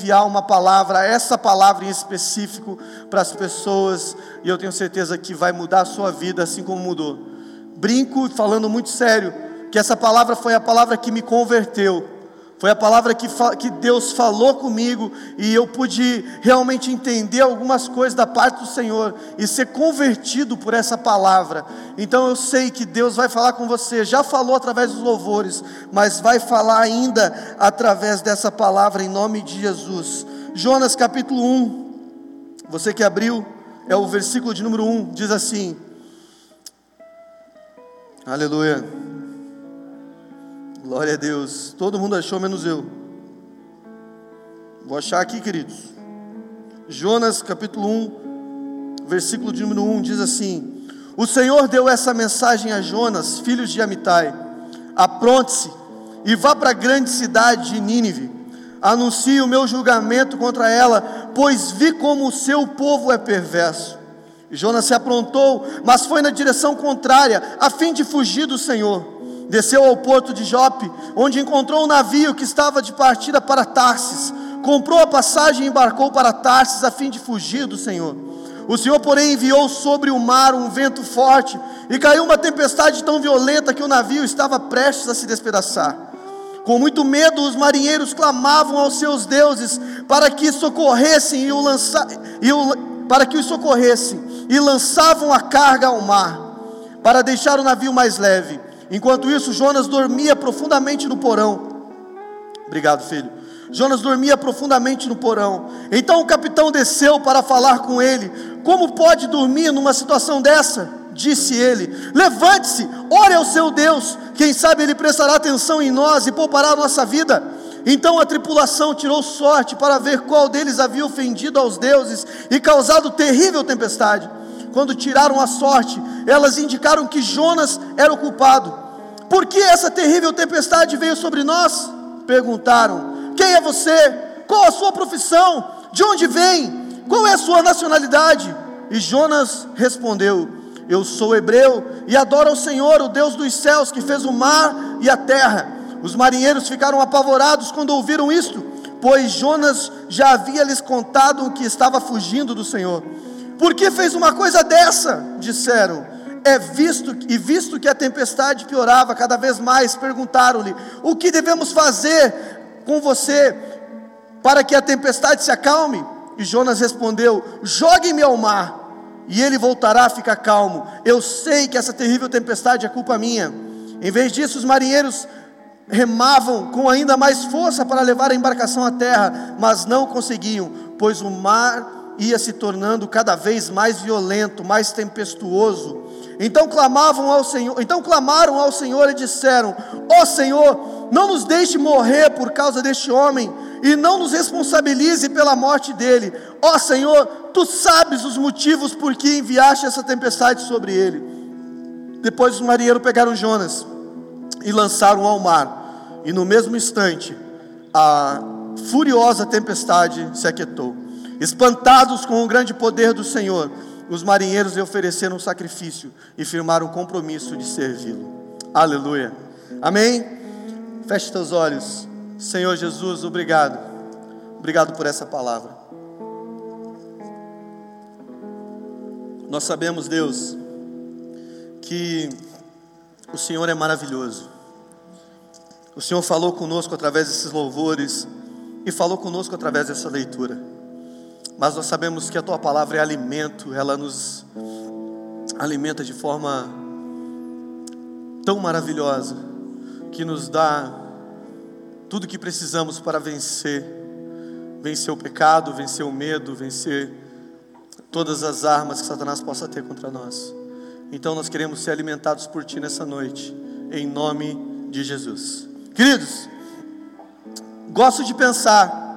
enviar uma palavra, essa palavra em específico para as pessoas, e eu tenho certeza que vai mudar a sua vida assim como mudou. Brinco falando muito sério, que essa palavra foi a palavra que me converteu. Foi a palavra que, que Deus falou comigo e eu pude realmente entender algumas coisas da parte do Senhor e ser convertido por essa palavra. Então eu sei que Deus vai falar com você, já falou através dos louvores, mas vai falar ainda através dessa palavra em nome de Jesus. Jonas capítulo 1, você que abriu, é o versículo de número 1, diz assim: Aleluia. Glória a Deus. Todo mundo achou, menos eu. Vou achar aqui, queridos. Jonas capítulo 1, versículo de número 1 diz assim: O Senhor deu essa mensagem a Jonas, filho de Amitai: Apronte-se e vá para a grande cidade de Nínive. Anuncie o meu julgamento contra ela, pois vi como o seu povo é perverso. Jonas se aprontou, mas foi na direção contrária, a fim de fugir do Senhor desceu ao porto de Jope, onde encontrou um navio que estava de partida para Tarsis. Comprou a passagem e embarcou para Tarsis a fim de fugir do Senhor. O Senhor, porém, enviou sobre o mar um vento forte e caiu uma tempestade tão violenta que o navio estava prestes a se despedaçar. Com muito medo, os marinheiros clamavam aos seus deuses para que socorressem e o lança... e o... para que os socorressem e lançavam a carga ao mar para deixar o navio mais leve. Enquanto isso, Jonas dormia profundamente no porão. Obrigado, filho. Jonas dormia profundamente no porão. Então o capitão desceu para falar com ele. Como pode dormir numa situação dessa? Disse ele: Levante-se, ore ao seu Deus. Quem sabe ele prestará atenção em nós e poupará a nossa vida. Então a tripulação tirou sorte para ver qual deles havia ofendido aos deuses e causado terrível tempestade. Quando tiraram a sorte, elas indicaram que Jonas era o culpado. Por que essa terrível tempestade veio sobre nós? Perguntaram. Quem é você? Qual a sua profissão? De onde vem? Qual é a sua nacionalidade? E Jonas respondeu: Eu sou hebreu e adoro ao Senhor, o Deus dos céus, que fez o mar e a terra. Os marinheiros ficaram apavorados quando ouviram isto, pois Jonas já havia lhes contado que estava fugindo do Senhor. Por que fez uma coisa dessa? Disseram. É visto e visto que a tempestade piorava cada vez mais, perguntaram-lhe: O que devemos fazer com você para que a tempestade se acalme? E Jonas respondeu: Jogue-me ao mar, e ele voltará a ficar calmo. Eu sei que essa terrível tempestade é culpa minha. Em vez disso, os marinheiros remavam com ainda mais força para levar a embarcação à terra, mas não conseguiam, pois o mar ia se tornando cada vez mais violento, mais tempestuoso. Então clamavam ao Senhor, então clamaram ao Senhor e disseram: Ó oh Senhor, não nos deixe morrer por causa deste homem e não nos responsabilize pela morte dele. Ó oh Senhor, tu sabes os motivos por que enviaste essa tempestade sobre ele. Depois os marinheiros pegaram Jonas e lançaram ao mar, e no mesmo instante a furiosa tempestade se aquietou. Espantados com o grande poder do Senhor, os marinheiros lhe ofereceram um sacrifício e firmaram o compromisso de servi-lo. Aleluia. Amém? Feche teus olhos. Senhor Jesus, obrigado. Obrigado por essa palavra. Nós sabemos, Deus, que o Senhor é maravilhoso. O Senhor falou conosco através desses louvores e falou conosco através dessa leitura mas nós sabemos que a tua palavra é alimento, ela nos alimenta de forma tão maravilhosa, que nos dá tudo o que precisamos para vencer vencer o pecado, vencer o medo, vencer todas as armas que Satanás possa ter contra nós. Então nós queremos ser alimentados por Ti nessa noite, em nome de Jesus. Queridos, gosto de pensar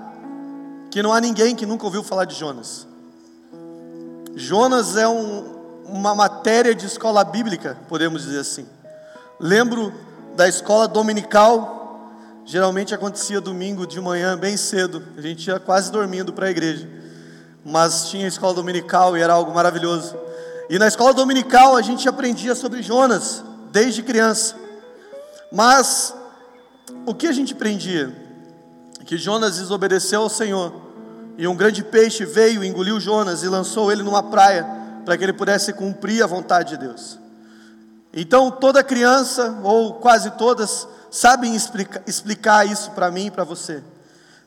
que não há ninguém que nunca ouviu falar de Jonas. Jonas é um, uma matéria de escola bíblica, podemos dizer assim. Lembro da escola dominical, geralmente acontecia domingo de manhã, bem cedo, a gente ia quase dormindo para a igreja, mas tinha escola dominical e era algo maravilhoso. E na escola dominical a gente aprendia sobre Jonas desde criança, mas o que a gente aprendia? Que Jonas desobedeceu ao Senhor, e um grande peixe veio, engoliu Jonas e lançou ele numa praia, para que ele pudesse cumprir a vontade de Deus. Então, toda criança, ou quase todas, sabem explica, explicar isso para mim e para você.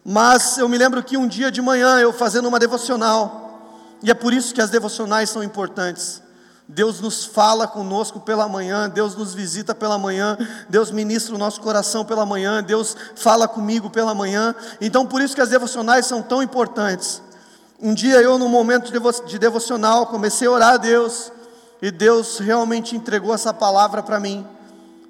Mas eu me lembro que um dia de manhã, eu fazendo uma devocional, e é por isso que as devocionais são importantes. Deus nos fala conosco pela manhã, Deus nos visita pela manhã, Deus ministra o nosso coração pela manhã, Deus fala comigo pela manhã. Então, por isso que as devocionais são tão importantes. Um dia eu, num momento de devocional, comecei a orar a Deus, e Deus realmente entregou essa palavra para mim,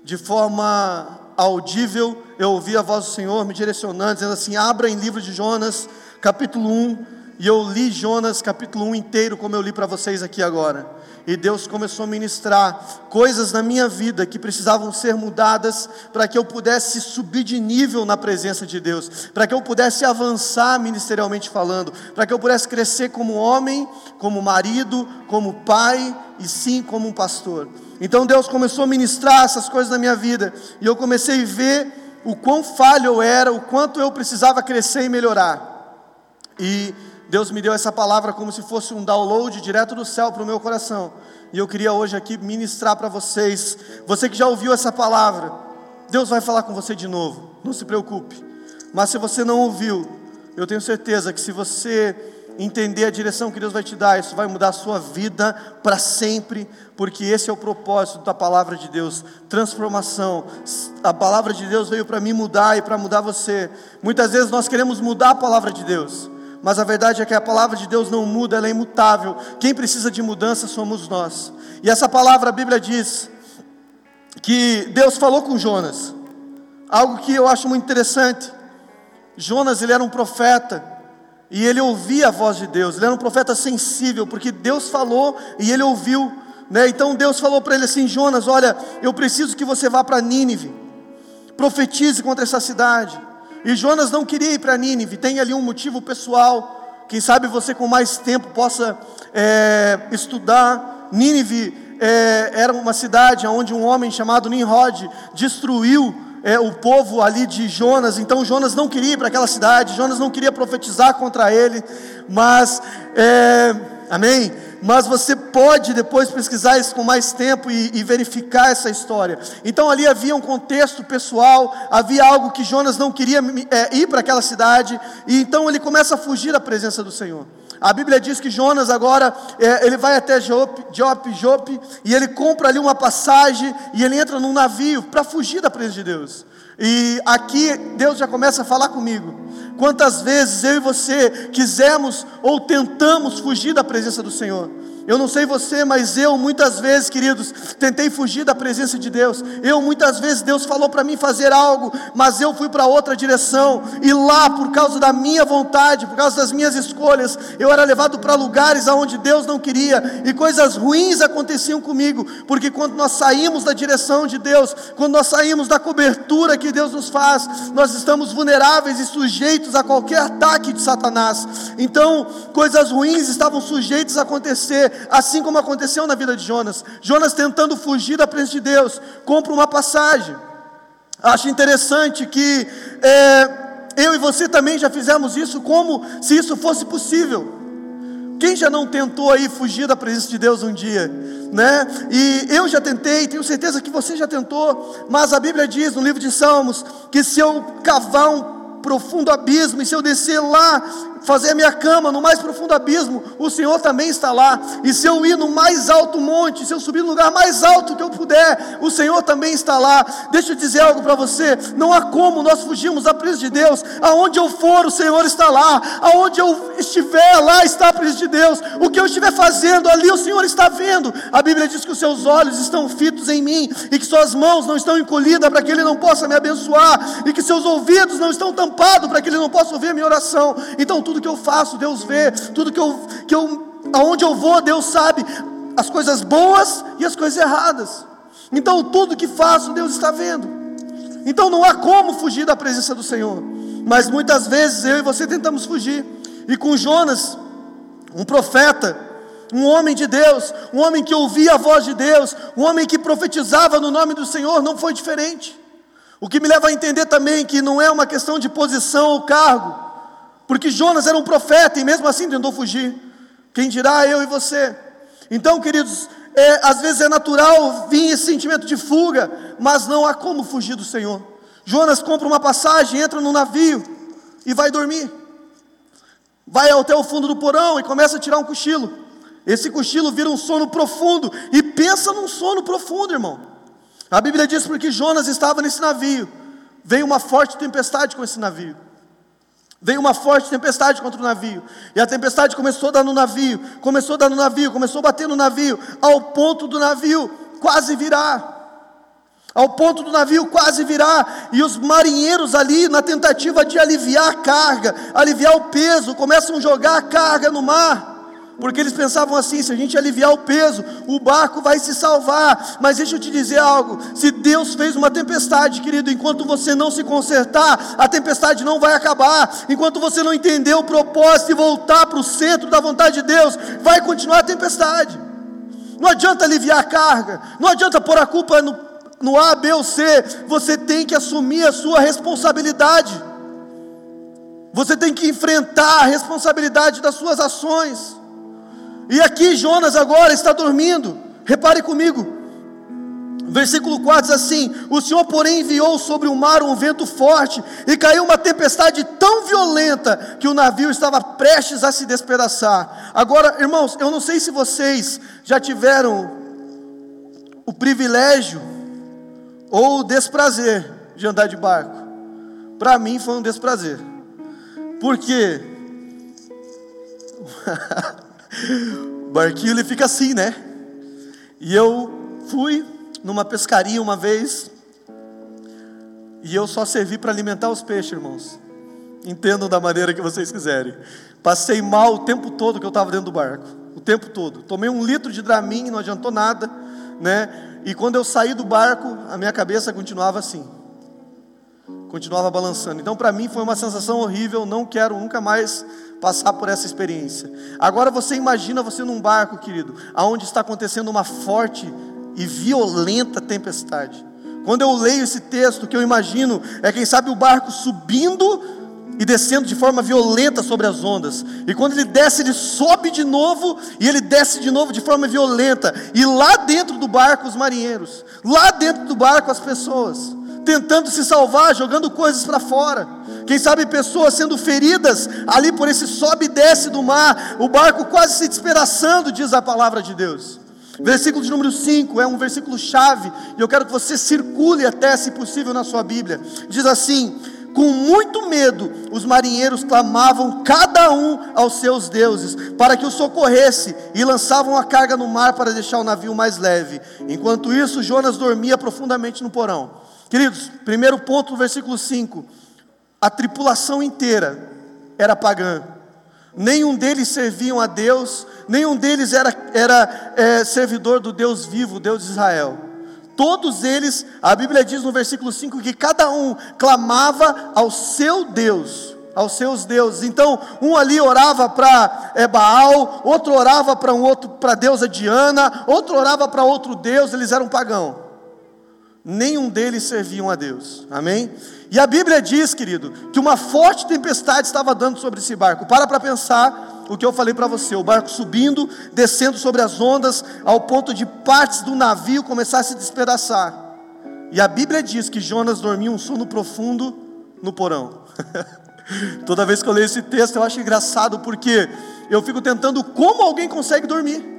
de forma audível. Eu ouvi a voz do Senhor me direcionando, dizendo assim: abra em livro de Jonas, capítulo 1, e eu li Jonas capítulo 1 inteiro, como eu li para vocês aqui agora e Deus começou a ministrar coisas na minha vida que precisavam ser mudadas para que eu pudesse subir de nível na presença de Deus, para que eu pudesse avançar ministerialmente falando, para que eu pudesse crescer como homem, como marido, como pai e sim como um pastor. Então Deus começou a ministrar essas coisas na minha vida e eu comecei a ver o quão falho eu era, o quanto eu precisava crescer e melhorar. E Deus me deu essa palavra como se fosse um download direto do céu para o meu coração. E eu queria hoje aqui ministrar para vocês. Você que já ouviu essa palavra, Deus vai falar com você de novo. Não se preocupe. Mas se você não ouviu, eu tenho certeza que se você entender a direção que Deus vai te dar, isso vai mudar a sua vida para sempre, porque esse é o propósito da palavra de Deus, transformação. A palavra de Deus veio para me mudar e para mudar você. Muitas vezes nós queremos mudar a palavra de Deus mas a verdade é que a palavra de Deus não muda, ela é imutável. Quem precisa de mudança somos nós. E essa palavra a Bíblia diz que Deus falou com Jonas, algo que eu acho muito interessante. Jonas, ele era um profeta, e ele ouvia a voz de Deus, ele era um profeta sensível, porque Deus falou e ele ouviu. Né? Então Deus falou para ele assim: Jonas, olha, eu preciso que você vá para Nínive, profetize contra essa cidade. E Jonas não queria ir para Nínive, tem ali um motivo pessoal. Quem sabe você com mais tempo possa é, estudar. Nínive é, era uma cidade onde um homem chamado Nimrod destruiu é, o povo ali de Jonas. Então Jonas não queria ir para aquela cidade, Jonas não queria profetizar contra ele, mas, é, amém? Mas você pode depois pesquisar isso com mais tempo e, e, verificar essa história. Então ali havia um contexto pessoal, havia algo que Jonas não queria é, ir para aquela cidade, e então ele começa a fugir da presença do Senhor. A Bíblia diz que Jonas agora, é, ele vai até Jope, Jope, Jope, e ele compra ali uma passagem, e ele entra num navio para fugir da presença de Deus. E aqui Deus já começa a falar comigo. Quantas vezes eu e você quisemos ou tentamos fugir da presença do Senhor? Eu não sei você, mas eu muitas vezes, queridos, tentei fugir da presença de Deus. Eu muitas vezes Deus falou para mim fazer algo, mas eu fui para outra direção. E lá, por causa da minha vontade, por causa das minhas escolhas, eu era levado para lugares aonde Deus não queria e coisas ruins aconteciam comigo, porque quando nós saímos da direção de Deus, quando nós saímos da cobertura que Deus nos faz, nós estamos vulneráveis e sujeitos a qualquer ataque de Satanás. Então, coisas ruins estavam sujeitas a acontecer assim como aconteceu na vida de Jonas. Jonas tentando fugir da presença de Deus, compra uma passagem. Acho interessante que é, eu e você também já fizemos isso, como se isso fosse possível. Quem já não tentou aí fugir da presença de Deus um dia, né? E eu já tentei, tenho certeza que você já tentou, mas a Bíblia diz no livro de Salmos que se eu cavar um profundo abismo e se eu descer lá fazer a minha cama no mais profundo abismo, o Senhor também está lá. E se eu ir no mais alto monte, se eu subir no lugar mais alto que eu puder, o Senhor também está lá. Deixa eu dizer algo para você: não há como nós fugirmos da presença de Deus. Aonde eu for, o Senhor está lá. Aonde eu estiver, lá está a presença de Deus. O que eu estiver fazendo, ali o Senhor está vendo. A Bíblia diz que os seus olhos estão fitos em mim e que suas mãos não estão encolhidas para que Ele não possa me abençoar e que seus ouvidos não estão tampados para que Ele não possa ouvir a minha oração. Então tudo que eu faço, Deus vê, tudo que eu, que eu, aonde eu vou, Deus sabe, as coisas boas e as coisas erradas. Então tudo que faço, Deus está vendo. Então não há como fugir da presença do Senhor. Mas muitas vezes eu e você tentamos fugir. E com Jonas, um profeta, um homem de Deus, um homem que ouvia a voz de Deus, um homem que profetizava no nome do Senhor, não foi diferente. O que me leva a entender também que não é uma questão de posição ou cargo, porque Jonas era um profeta e mesmo assim tentou fugir. Quem dirá eu e você? Então, queridos, é, às vezes é natural vir esse sentimento de fuga, mas não há como fugir do Senhor. Jonas compra uma passagem, entra no navio e vai dormir. Vai até o fundo do porão e começa a tirar um cochilo. Esse cochilo vira um sono profundo e pensa num sono profundo, irmão. A Bíblia diz porque Jonas estava nesse navio, veio uma forte tempestade com esse navio. Veio uma forte tempestade contra o navio. E a tempestade começou a dar no navio, começou a dar no navio, começou a bater no navio, ao ponto do navio quase virar. Ao ponto do navio quase virar, e os marinheiros ali, na tentativa de aliviar a carga, aliviar o peso, começam a jogar a carga no mar porque eles pensavam assim: se a gente aliviar o peso, o barco vai se salvar. Mas deixa eu te dizer algo: se Deus fez uma tempestade, querido, enquanto você não se consertar, a tempestade não vai acabar. Enquanto você não entender o propósito e voltar para o centro da vontade de Deus, vai continuar a tempestade. Não adianta aliviar a carga, não adianta pôr a culpa no, no A, B ou C, você tem que assumir a sua responsabilidade. Você tem que enfrentar a responsabilidade das suas ações. E aqui Jonas agora está dormindo. Repare comigo. Versículo 4 diz assim: O Senhor, porém, enviou sobre o mar um vento forte, e caiu uma tempestade tão violenta que o navio estava prestes a se despedaçar. Agora, irmãos, eu não sei se vocês já tiveram o privilégio ou o desprazer de andar de barco. Para mim foi um desprazer, porque o barquinho ele fica assim, né? E eu fui numa pescaria uma vez e eu só servi para alimentar os peixes, irmãos. Entendam da maneira que vocês quiserem. Passei mal o tempo todo que eu estava dentro do barco, o tempo todo. Tomei um litro de Dramin, não adiantou nada, né? E quando eu saí do barco, a minha cabeça continuava assim, continuava balançando. Então, para mim foi uma sensação horrível. Não quero nunca mais passar por essa experiência. Agora você imagina você num barco, querido, aonde está acontecendo uma forte e violenta tempestade. Quando eu leio esse texto, o que eu imagino é quem sabe o barco subindo e descendo de forma violenta sobre as ondas. E quando ele desce, ele sobe de novo e ele desce de novo de forma violenta. E lá dentro do barco os marinheiros, lá dentro do barco as pessoas tentando se salvar, jogando coisas para fora. Quem sabe pessoas sendo feridas ali por esse sobe e desce do mar, o barco quase se despedaçando, diz a palavra de Deus. Versículo de número 5 é um versículo chave, e eu quero que você circule até, se possível, na sua Bíblia. Diz assim: Com muito medo, os marinheiros clamavam cada um aos seus deuses, para que o socorresse, e lançavam a carga no mar para deixar o navio mais leve. Enquanto isso, Jonas dormia profundamente no porão. Queridos, primeiro ponto do versículo 5: a tripulação inteira era pagã, nenhum deles serviam a Deus, nenhum deles era, era é, servidor do Deus vivo, Deus de Israel. Todos eles, a Bíblia diz no versículo 5 que cada um clamava ao seu Deus, aos seus deuses. Então, um ali orava para é, Baal, outro orava para um outro, para a deusa Diana, outro orava para outro Deus, eles eram pagãos nenhum deles serviam a Deus. Amém? E a Bíblia diz, querido, que uma forte tempestade estava dando sobre esse barco. Para para pensar o que eu falei para você: o barco subindo, descendo sobre as ondas, ao ponto de partes do navio começar a se despedaçar. E a Bíblia diz que Jonas dormia um sono profundo no porão. Toda vez que eu leio esse texto, eu acho engraçado, porque eu fico tentando como alguém consegue dormir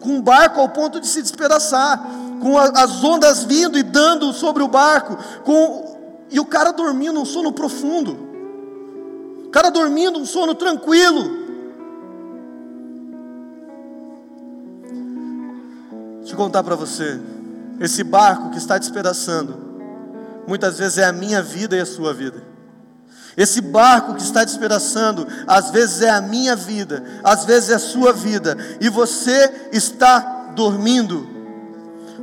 com um barco ao ponto de se despedaçar, com as ondas vindo e dando sobre o barco, com e o cara dormindo um sono profundo. O cara dormindo um sono tranquilo. Deixa eu contar para você. Esse barco que está despedaçando, muitas vezes é a minha vida e a sua vida. Esse barco que está despedaçando, às vezes é a minha vida, às vezes é a sua vida, e você está dormindo.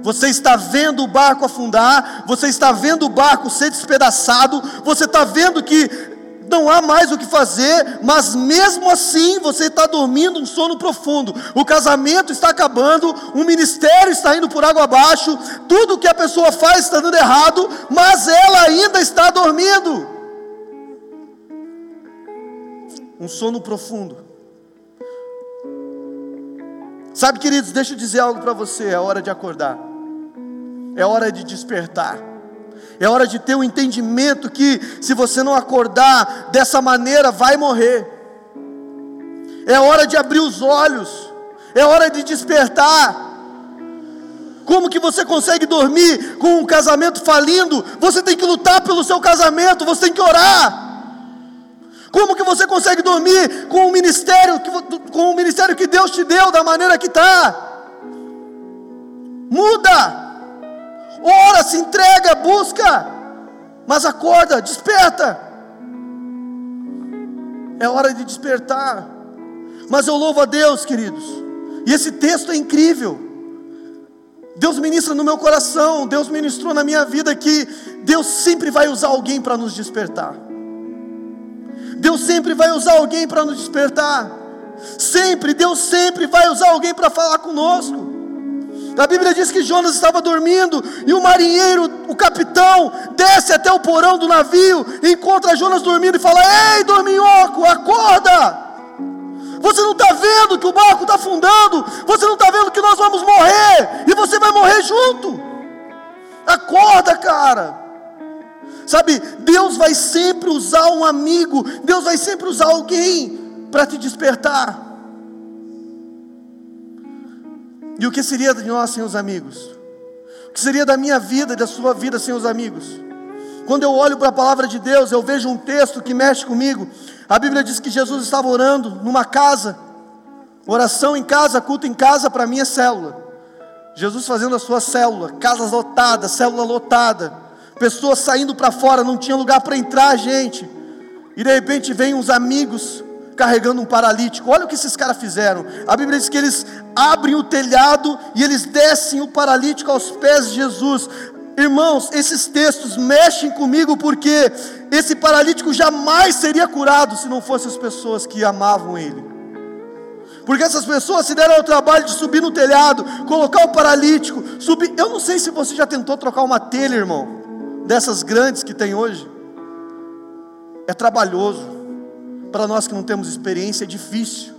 Você está vendo o barco afundar, você está vendo o barco ser despedaçado, você está vendo que não há mais o que fazer, mas mesmo assim você está dormindo um sono profundo. O casamento está acabando, o ministério está indo por água abaixo, tudo que a pessoa faz está dando errado, mas ela ainda está dormindo. Um sono profundo. Sabe, queridos, deixa eu dizer algo para você: é hora de acordar, é hora de despertar. É hora de ter o um entendimento que se você não acordar dessa maneira, vai morrer. É hora de abrir os olhos. É hora de despertar. Como que você consegue dormir com um casamento falindo? Você tem que lutar pelo seu casamento, você tem que orar. Como que você consegue dormir com o ministério, com o ministério que Deus te deu da maneira que está? Muda ora, se entrega, busca, mas acorda, desperta. É hora de despertar. Mas eu louvo a Deus, queridos. E esse texto é incrível. Deus ministra no meu coração, Deus ministrou na minha vida que Deus sempre vai usar alguém para nos despertar. Deus sempre vai usar alguém para nos despertar. Sempre, Deus sempre vai usar alguém para falar conosco. A Bíblia diz que Jonas estava dormindo e o marinheiro, o capitão, desce até o porão do navio, encontra Jonas dormindo e fala: Ei, dorminhoco, acorda! Você não está vendo que o barco está afundando? Você não está vendo que nós vamos morrer? E você vai morrer junto? Acorda, cara! Sabe, Deus vai sempre usar um amigo, Deus vai sempre usar alguém para te despertar. E o que seria de nós sem os amigos? O que seria da minha vida e da sua vida sem os amigos? Quando eu olho para a palavra de Deus, eu vejo um texto que mexe comigo. A Bíblia diz que Jesus estava orando numa casa, oração em casa, culto em casa, para é célula. Jesus fazendo a sua célula, casas lotadas, célula lotada, pessoas saindo para fora, não tinha lugar para entrar, gente. E de repente vem uns amigos carregando um paralítico. Olha o que esses caras fizeram. A Bíblia diz que eles abrem o telhado e eles descem o paralítico aos pés de Jesus. Irmãos, esses textos mexem comigo porque esse paralítico jamais seria curado se não fossem as pessoas que amavam ele. Porque essas pessoas se deram ao trabalho de subir no telhado, colocar o paralítico, subir. Eu não sei se você já tentou trocar uma telha, irmão, dessas grandes que tem hoje. É trabalhoso. Para nós que não temos experiência é difícil.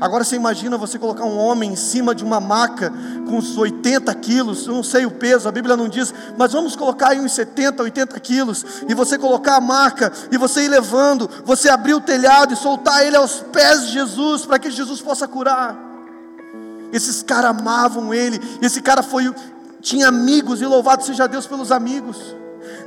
Agora você imagina você colocar um homem em cima de uma maca com uns 80 quilos, eu não sei o peso, a Bíblia não diz, mas vamos colocar aí uns 70, 80 quilos, e você colocar a maca, e você ir levando, você abrir o telhado e soltar ele aos pés de Jesus, para que Jesus possa curar. Esses caras amavam ele, esse cara foi, tinha amigos, e louvado seja Deus pelos amigos.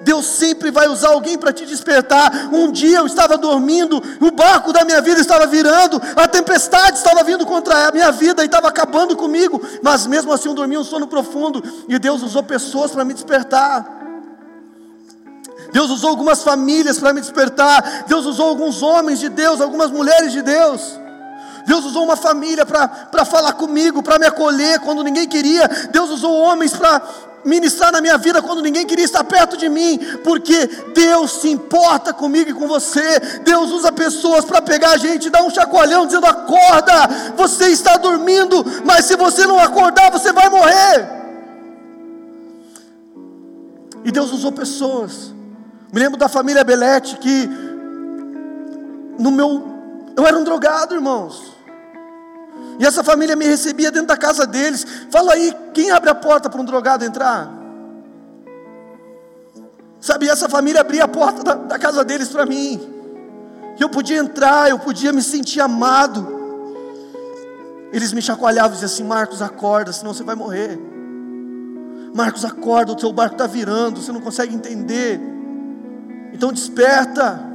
Deus sempre vai usar alguém para te despertar. Um dia eu estava dormindo, o barco da minha vida estava virando, a tempestade estava vindo contra a minha vida e estava acabando comigo, mas mesmo assim eu dormi um sono profundo e Deus usou pessoas para me despertar. Deus usou algumas famílias para me despertar. Deus usou alguns homens de Deus, algumas mulheres de Deus. Deus usou uma família para falar comigo, para me acolher quando ninguém queria. Deus usou homens para ministrar na minha vida quando ninguém queria estar perto de mim, porque Deus se importa comigo e com você. Deus usa pessoas para pegar a gente, dar um chacoalhão dizendo: acorda, você está dormindo, mas se você não acordar, você vai morrer. E Deus usou pessoas. Me lembro da família Belete que no meu eu era um drogado, irmãos. E essa família me recebia dentro da casa deles. Fala aí, quem abre a porta para um drogado entrar? Sabe, essa família abria a porta da, da casa deles para mim. Eu podia entrar, eu podia me sentir amado. Eles me chacoalhavam e diziam assim: Marcos, acorda, senão você vai morrer. Marcos, acorda, o teu barco está virando, você não consegue entender. Então desperta.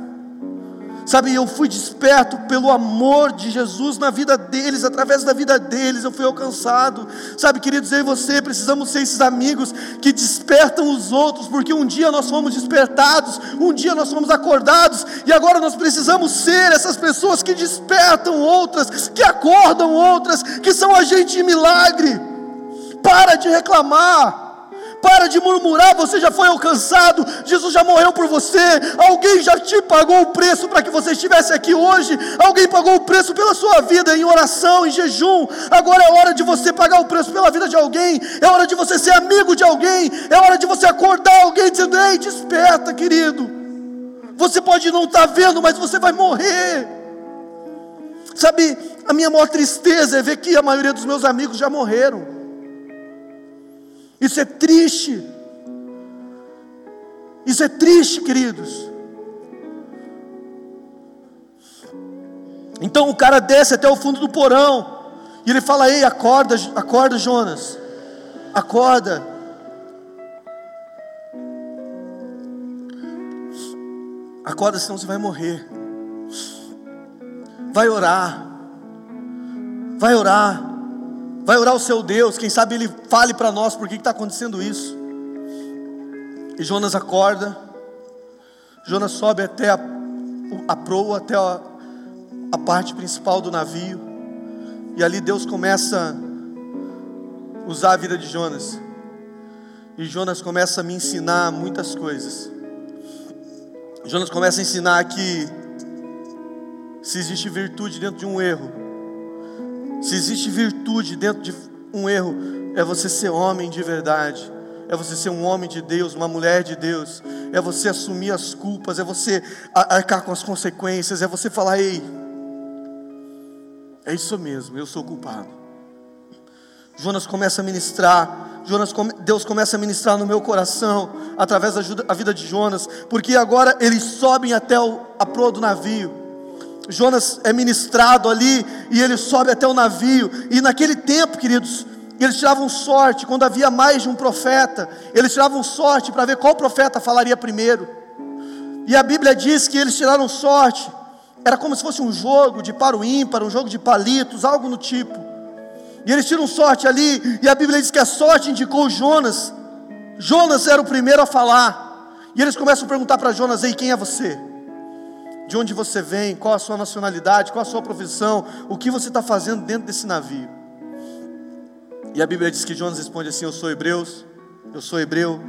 Sabe, eu fui desperto pelo amor de Jesus na vida deles, através da vida deles eu fui alcançado. Sabe, queridos, eu e você precisamos ser esses amigos que despertam os outros, porque um dia nós fomos despertados, um dia nós fomos acordados, e agora nós precisamos ser essas pessoas que despertam outras, que acordam outras, que são agente de milagre. Para de reclamar. Para de murmurar, você já foi alcançado, Jesus já morreu por você, alguém já te pagou o preço para que você estivesse aqui hoje, alguém pagou o preço pela sua vida em oração, em jejum. Agora é hora de você pagar o preço pela vida de alguém, é hora de você ser amigo de alguém, é hora de você acordar alguém dizendo: Ei, desperta, querido. Você pode não estar tá vendo, mas você vai morrer. Sabe, a minha maior tristeza é ver que a maioria dos meus amigos já morreram. Isso é triste. Isso é triste, queridos. Então o cara desce até o fundo do porão e ele fala: Ei, acorda, acorda, Jonas, acorda. Acorda, senão você vai morrer. Vai orar, vai orar. Vai orar ao seu Deus, quem sabe ele fale para nós por que está acontecendo isso. E Jonas acorda, Jonas sobe até a, a proa, até a, a parte principal do navio, e ali Deus começa a usar a vida de Jonas. E Jonas começa a me ensinar muitas coisas. Jonas começa a ensinar que se existe virtude dentro de um erro, se existe virtude dentro de um erro, é você ser homem de verdade, é você ser um homem de Deus, uma mulher de Deus, é você assumir as culpas, é você arcar com as consequências, é você falar: ei, é isso mesmo, eu sou culpado. Jonas começa a ministrar, Jonas, Deus começa a ministrar no meu coração, através da vida de Jonas, porque agora eles sobem até a proa do navio. Jonas é ministrado ali e ele sobe até o navio. E naquele tempo, queridos, eles tiravam sorte quando havia mais de um profeta. Eles tiravam sorte para ver qual profeta falaria primeiro. E a Bíblia diz que eles tiraram sorte. Era como se fosse um jogo de para o ímpar, um jogo de palitos, algo no tipo. E eles tiram sorte ali, e a Bíblia diz que a sorte indicou Jonas. Jonas era o primeiro a falar. E eles começam a perguntar para Jonas: Ei, quem é você? De onde você vem, qual a sua nacionalidade, qual a sua profissão, o que você está fazendo dentro desse navio. E a Bíblia diz que Jonas responde assim: Eu sou hebreu, eu sou hebreu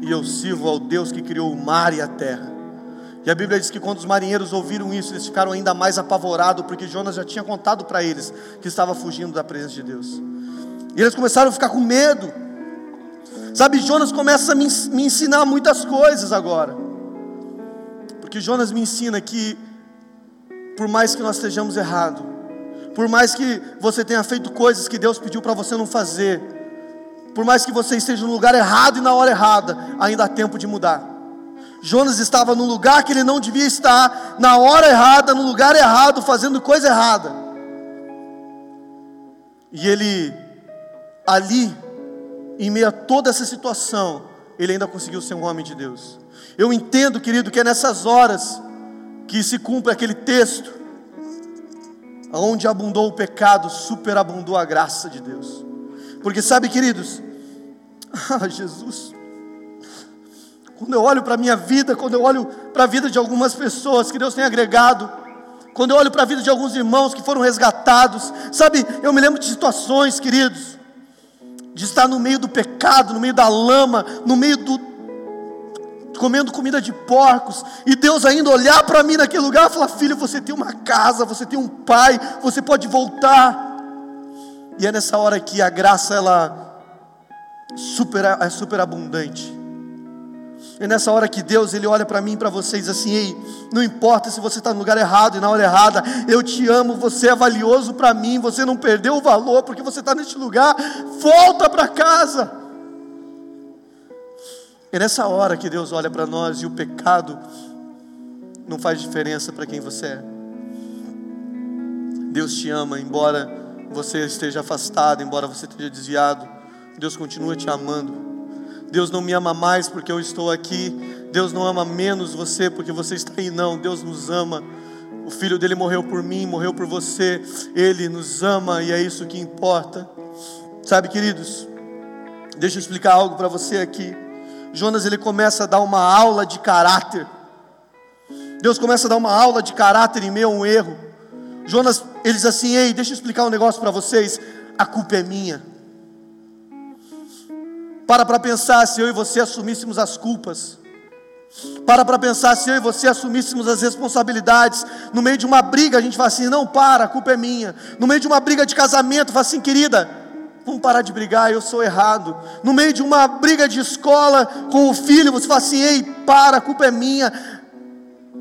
e eu sirvo ao Deus que criou o mar e a terra. E a Bíblia diz que quando os marinheiros ouviram isso, eles ficaram ainda mais apavorados, porque Jonas já tinha contado para eles que estava fugindo da presença de Deus. E eles começaram a ficar com medo. Sabe, Jonas começa a me, me ensinar muitas coisas agora. Porque Jonas me ensina que, por mais que nós estejamos errados, por mais que você tenha feito coisas que Deus pediu para você não fazer, por mais que você esteja no lugar errado e na hora errada, ainda há tempo de mudar. Jonas estava no lugar que ele não devia estar, na hora errada, no lugar errado, fazendo coisa errada. E ele, ali, em meio a toda essa situação, ele ainda conseguiu ser um homem de Deus. Eu entendo, querido, que é nessas horas que se cumpre aquele texto, onde abundou o pecado, superabundou a graça de Deus. Porque sabe, queridos, ah, Jesus, quando eu olho para a minha vida, quando eu olho para a vida de algumas pessoas que Deus tem agregado, quando eu olho para a vida de alguns irmãos que foram resgatados, sabe, eu me lembro de situações, queridos, de estar no meio do pecado, no meio da lama, no meio do, comendo comida de porcos, e Deus ainda olhar para mim naquele lugar e falar: Filho, você tem uma casa, você tem um pai, você pode voltar. E é nessa hora que a graça ela super, é super abundante. É nessa hora que Deus ele olha para mim para vocês assim: Ei, não importa se você está no lugar errado e na hora errada, eu te amo, você é valioso para mim, você não perdeu o valor porque você está neste lugar, volta para casa. É nessa hora que Deus olha para nós e o pecado não faz diferença para quem você é. Deus te ama, embora você esteja afastado, embora você esteja desviado, Deus continua te amando. Deus não me ama mais porque eu estou aqui, Deus não ama menos você porque você está aí, não. Deus nos ama. O filho dele morreu por mim, morreu por você. Ele nos ama e é isso que importa. Sabe, queridos, deixa eu explicar algo para você aqui. Jonas ele começa a dar uma aula de caráter. Deus começa a dar uma aula de caráter em meio a um erro. Jonas, ele diz assim: Ei, deixa eu explicar um negócio para vocês. A culpa é minha. Para para pensar se eu e você assumíssemos as culpas. Para para pensar se eu e você assumíssemos as responsabilidades. No meio de uma briga, a gente fala assim: não, para, a culpa é minha. No meio de uma briga de casamento, fala assim, querida, vamos parar de brigar, eu sou errado. No meio de uma briga de escola com o filho, você fala assim: ei, para, a culpa é minha.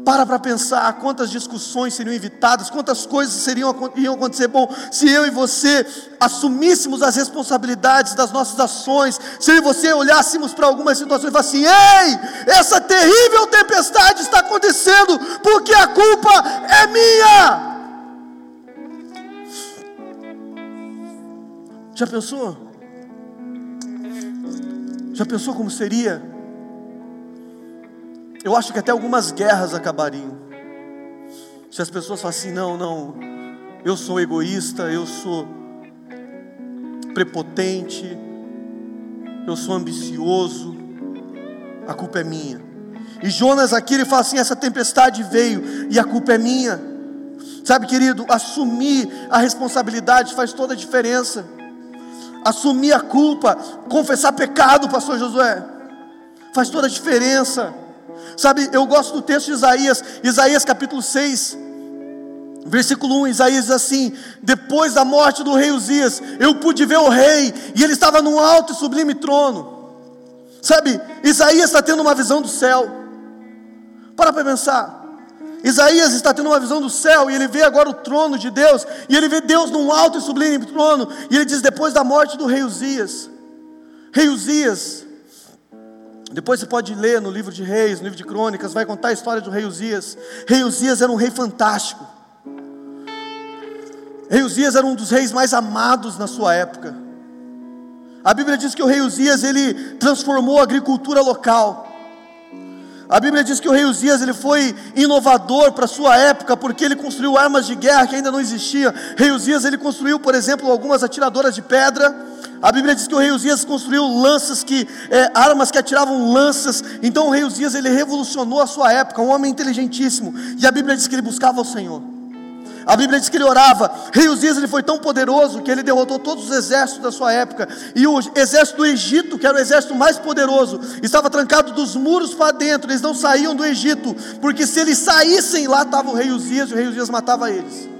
Para para pensar quantas discussões seriam evitadas, quantas coisas seriam iam acontecer. Bom, se eu e você assumíssemos as responsabilidades das nossas ações, se eu e você olhássemos para algumas situações e falassem assim: ei, essa terrível tempestade está acontecendo porque a culpa é minha. Já pensou? Já pensou como seria? Eu acho que até algumas guerras acabariam. Se as pessoas falassem, não, não, eu sou egoísta, eu sou prepotente, eu sou ambicioso, a culpa é minha. E Jonas aqui ele fala assim: essa tempestade veio e a culpa é minha. Sabe, querido, assumir a responsabilidade faz toda a diferença. Assumir a culpa, confessar pecado, pastor Josué, faz toda a diferença. Sabe, eu gosto do texto de Isaías, Isaías capítulo 6, versículo 1, Isaías diz assim: Depois da morte do rei Uzias, eu pude ver o rei, e ele estava num alto e sublime trono. Sabe, Isaías está tendo uma visão do céu. Para para pensar. Isaías está tendo uma visão do céu e ele vê agora o trono de Deus, e ele vê Deus num alto e sublime trono, e ele diz: depois da morte do rei Uzias, rei Uzias, depois você pode ler no livro de Reis, no livro de Crônicas, vai contar a história do rei Uzias. Rei Uzias era um rei fantástico. Rei Uzias era um dos reis mais amados na sua época. A Bíblia diz que o rei Uzias ele transformou a agricultura local. A Bíblia diz que o rei Uzias ele foi inovador para sua época, porque ele construiu armas de guerra que ainda não existiam. Rei Uzias ele construiu, por exemplo, algumas atiradoras de pedra. A Bíblia diz que o rei Uzias construiu lanças que, é, armas que atiravam lanças. Então o rei Uzias ele revolucionou a sua época, um homem inteligentíssimo. E a Bíblia diz que ele buscava o Senhor. A Bíblia diz que ele orava. Rei Uzias ele foi tão poderoso que ele derrotou todos os exércitos da sua época. E o exército do Egito, que era o exército mais poderoso, estava trancado dos muros para dentro. Eles não saíam do Egito, porque se eles saíssem lá estava o rei Uzias e o rei Uzias matava eles.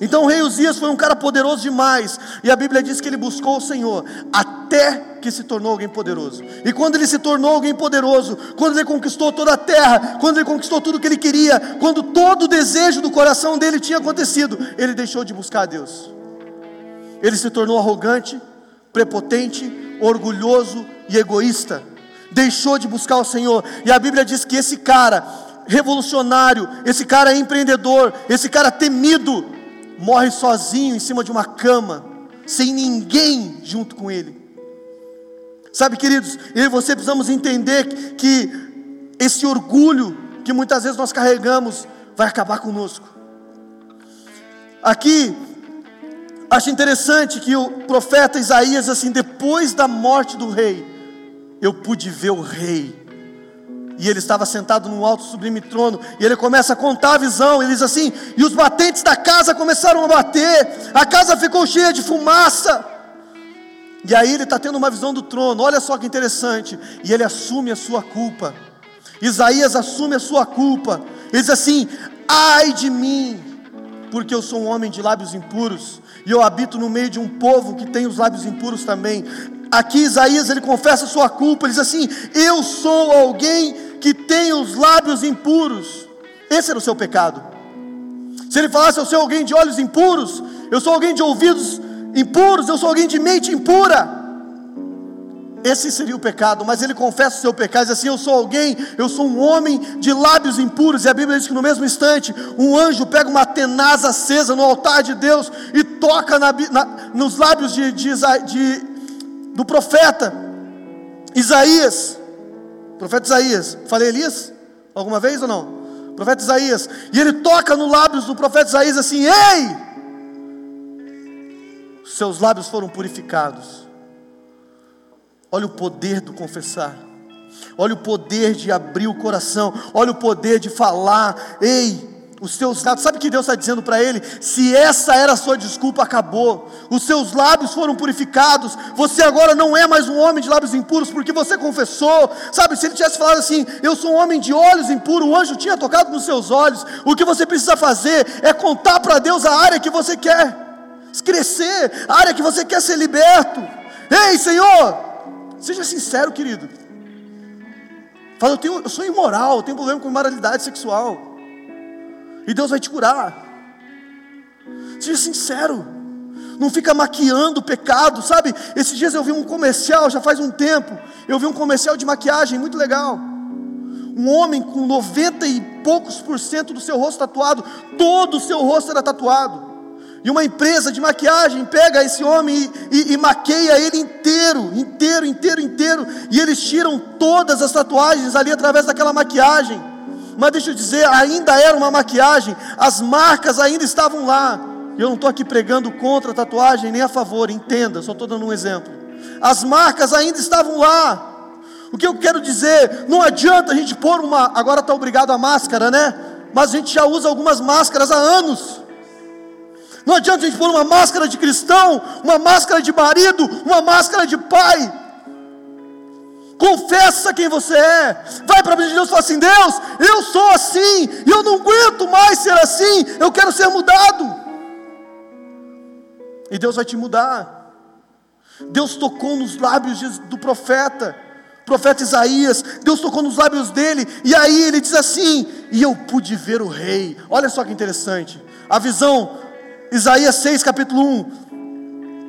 Então o rei Uzias foi um cara poderoso demais, e a Bíblia diz que ele buscou o Senhor até que se tornou alguém poderoso. E quando ele se tornou alguém poderoso, quando ele conquistou toda a terra, quando ele conquistou tudo o que ele queria, quando todo o desejo do coração dele tinha acontecido, ele deixou de buscar a Deus. Ele se tornou arrogante, prepotente, orgulhoso e egoísta. Deixou de buscar o Senhor. E a Bíblia diz que esse cara revolucionário, esse cara empreendedor, esse cara temido, morre sozinho em cima de uma cama, sem ninguém junto com ele. Sabe, queridos, eu e você precisamos entender que esse orgulho que muitas vezes nós carregamos vai acabar conosco. Aqui, acho interessante que o profeta Isaías, assim, depois da morte do rei, eu pude ver o rei e ele estava sentado num alto sublime trono, e ele começa a contar a visão, ele diz assim: e os batentes da casa começaram a bater, a casa ficou cheia de fumaça. E aí ele está tendo uma visão do trono, olha só que interessante, e ele assume a sua culpa. Isaías assume a sua culpa, ele diz assim: ai de mim, porque eu sou um homem de lábios impuros, e eu habito no meio de um povo que tem os lábios impuros também. Aqui Isaías ele confessa sua culpa, ele diz assim: Eu sou alguém que tem os lábios impuros. Esse era o seu pecado. Se ele falasse, eu sou alguém de olhos impuros, eu sou alguém de ouvidos impuros, eu sou alguém de mente impura. Esse seria o pecado, mas ele confessa o seu pecado, diz assim: Eu sou alguém, eu sou um homem de lábios impuros, e a Bíblia diz que no mesmo instante, um anjo pega uma tenaz acesa no altar de Deus e toca na, na, nos lábios de, de, de, do profeta Isaías profeta Isaías. Falei Elias? Alguma vez ou não? Profeta Isaías. E ele toca no lábios do profeta Isaías assim: Ei! Seus lábios foram purificados. Olha o poder do confessar. Olha o poder de abrir o coração. Olha o poder de falar. Ei! Os seus lábios, sabe o que Deus está dizendo para ele? Se essa era a sua desculpa, acabou. Os seus lábios foram purificados. Você agora não é mais um homem de lábios impuros, porque você confessou. Sabe, se ele tivesse falado assim, eu sou um homem de olhos impuros, o anjo tinha tocado nos seus olhos. O que você precisa fazer é contar para Deus a área que você quer crescer, a área que você quer ser liberto. Ei, Senhor, seja sincero, querido. Fala, eu, tenho, eu sou imoral, eu tenho problema com imoralidade sexual. E Deus vai te curar. Seja sincero. Não fica maquiando o pecado, sabe? Esses dias eu vi um comercial, já faz um tempo. Eu vi um comercial de maquiagem muito legal. Um homem com 90 e poucos por cento do seu rosto tatuado, todo o seu rosto era tatuado. E uma empresa de maquiagem pega esse homem e, e, e, maqueia ele inteiro, inteiro, inteiro, inteiro. E eles tiram todas as tatuagens ali através daquela maquiagem mas deixa eu dizer, ainda era uma maquiagem, as marcas ainda estavam lá. Eu não estou aqui pregando contra a tatuagem nem a favor, entenda, só estou dando um exemplo. As marcas ainda estavam lá. O que eu quero dizer, não adianta a gente pôr uma, agora está obrigado a máscara, né? Mas a gente já usa algumas máscaras há anos. Não adianta a gente pôr uma máscara de cristão, uma máscara de marido, uma máscara de pai confessa quem você é, vai para a de Deus e fala assim: Deus, eu sou assim, eu não aguento mais ser assim, eu quero ser mudado. E Deus vai te mudar. Deus tocou nos lábios do profeta, profeta Isaías, Deus tocou nos lábios dele, e aí ele diz assim: E eu pude ver o rei. Olha só que interessante, a visão, Isaías 6, capítulo 1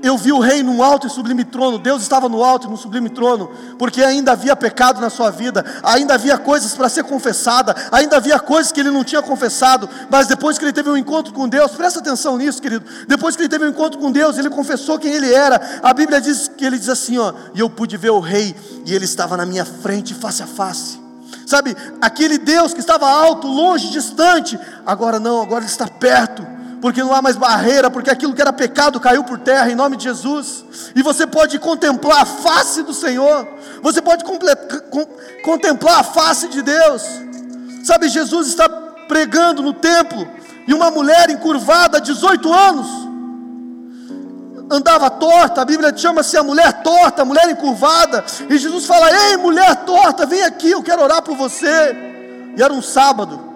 eu vi o rei num alto e sublime trono, Deus estava no alto e no sublime trono, porque ainda havia pecado na sua vida, ainda havia coisas para ser confessada, ainda havia coisas que ele não tinha confessado, mas depois que ele teve um encontro com Deus, presta atenção nisso, querido. Depois que ele teve um encontro com Deus, ele confessou quem ele era. A Bíblia diz que ele diz assim, ó, e eu pude ver o rei, e ele estava na minha frente, face a face. Sabe, aquele Deus que estava alto, longe, distante, agora não, agora ele está perto porque não há mais barreira, porque aquilo que era pecado caiu por terra em nome de Jesus, e você pode contemplar a face do Senhor, você pode contemplar a face de Deus. Sabe, Jesus está pregando no templo, e uma mulher encurvada, 18 anos, andava torta, a Bíblia chama-se a mulher torta, a mulher encurvada, e Jesus fala: Ei, mulher torta, vem aqui, eu quero orar por você. E era um sábado.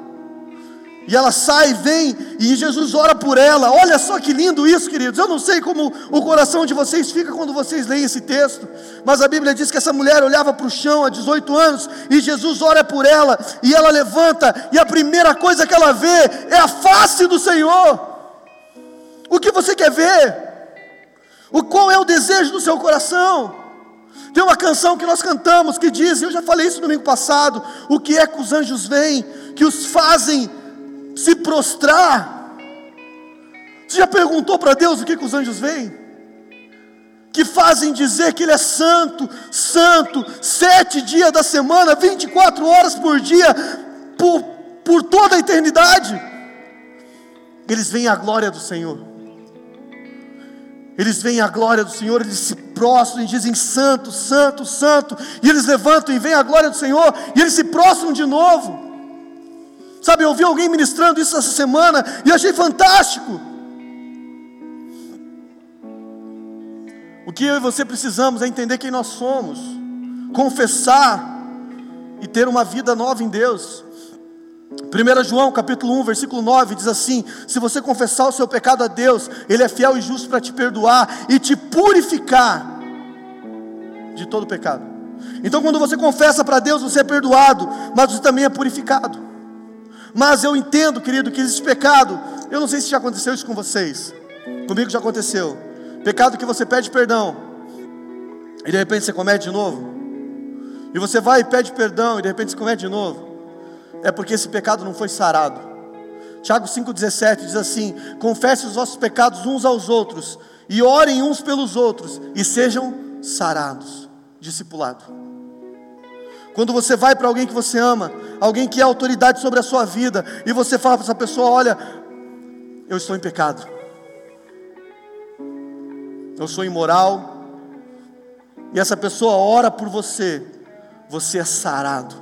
E ela sai, vem, e Jesus ora por ela. Olha só que lindo isso, queridos. Eu não sei como o coração de vocês fica quando vocês leem esse texto, mas a Bíblia diz que essa mulher olhava para o chão há 18 anos, e Jesus ora por ela, e ela levanta, e a primeira coisa que ela vê é a face do Senhor. O que você quer ver? O qual é o desejo do seu coração? Tem uma canção que nós cantamos que diz, eu já falei isso domingo passado, o que é que os anjos vêm, que os fazem se prostrar. Você já perguntou para Deus o que, que os anjos veem? Que fazem dizer que Ele é santo, santo, sete dias da semana, 24 horas por dia, por, por toda a eternidade. Eles veem a glória do Senhor. Eles veem a glória do Senhor, eles se prostram e dizem santo, santo, santo, e eles levantam e veem a glória do Senhor, e eles se prostram de novo. Sabe, eu ouvi alguém ministrando isso essa semana e achei fantástico. O que eu e você precisamos é entender quem nós somos, confessar e ter uma vida nova em Deus. 1 João capítulo 1, versículo 9 diz assim: Se você confessar o seu pecado a Deus, Ele é fiel e justo para te perdoar e te purificar de todo pecado. Então, quando você confessa para Deus, você é perdoado, mas você também é purificado. Mas eu entendo, querido, que existe pecado. Eu não sei se já aconteceu isso com vocês. Comigo já aconteceu. Pecado que você pede perdão. E de repente você comete de novo. E você vai e pede perdão e de repente você comete de novo. É porque esse pecado não foi sarado. Tiago 5,17 diz assim: Confesse os vossos pecados uns aos outros, e orem uns pelos outros, e sejam sarados. Discipulado. Quando você vai para alguém que você ama, alguém que é autoridade sobre a sua vida, e você fala para essa pessoa: Olha, eu estou em pecado, eu sou imoral, e essa pessoa ora por você, você é sarado,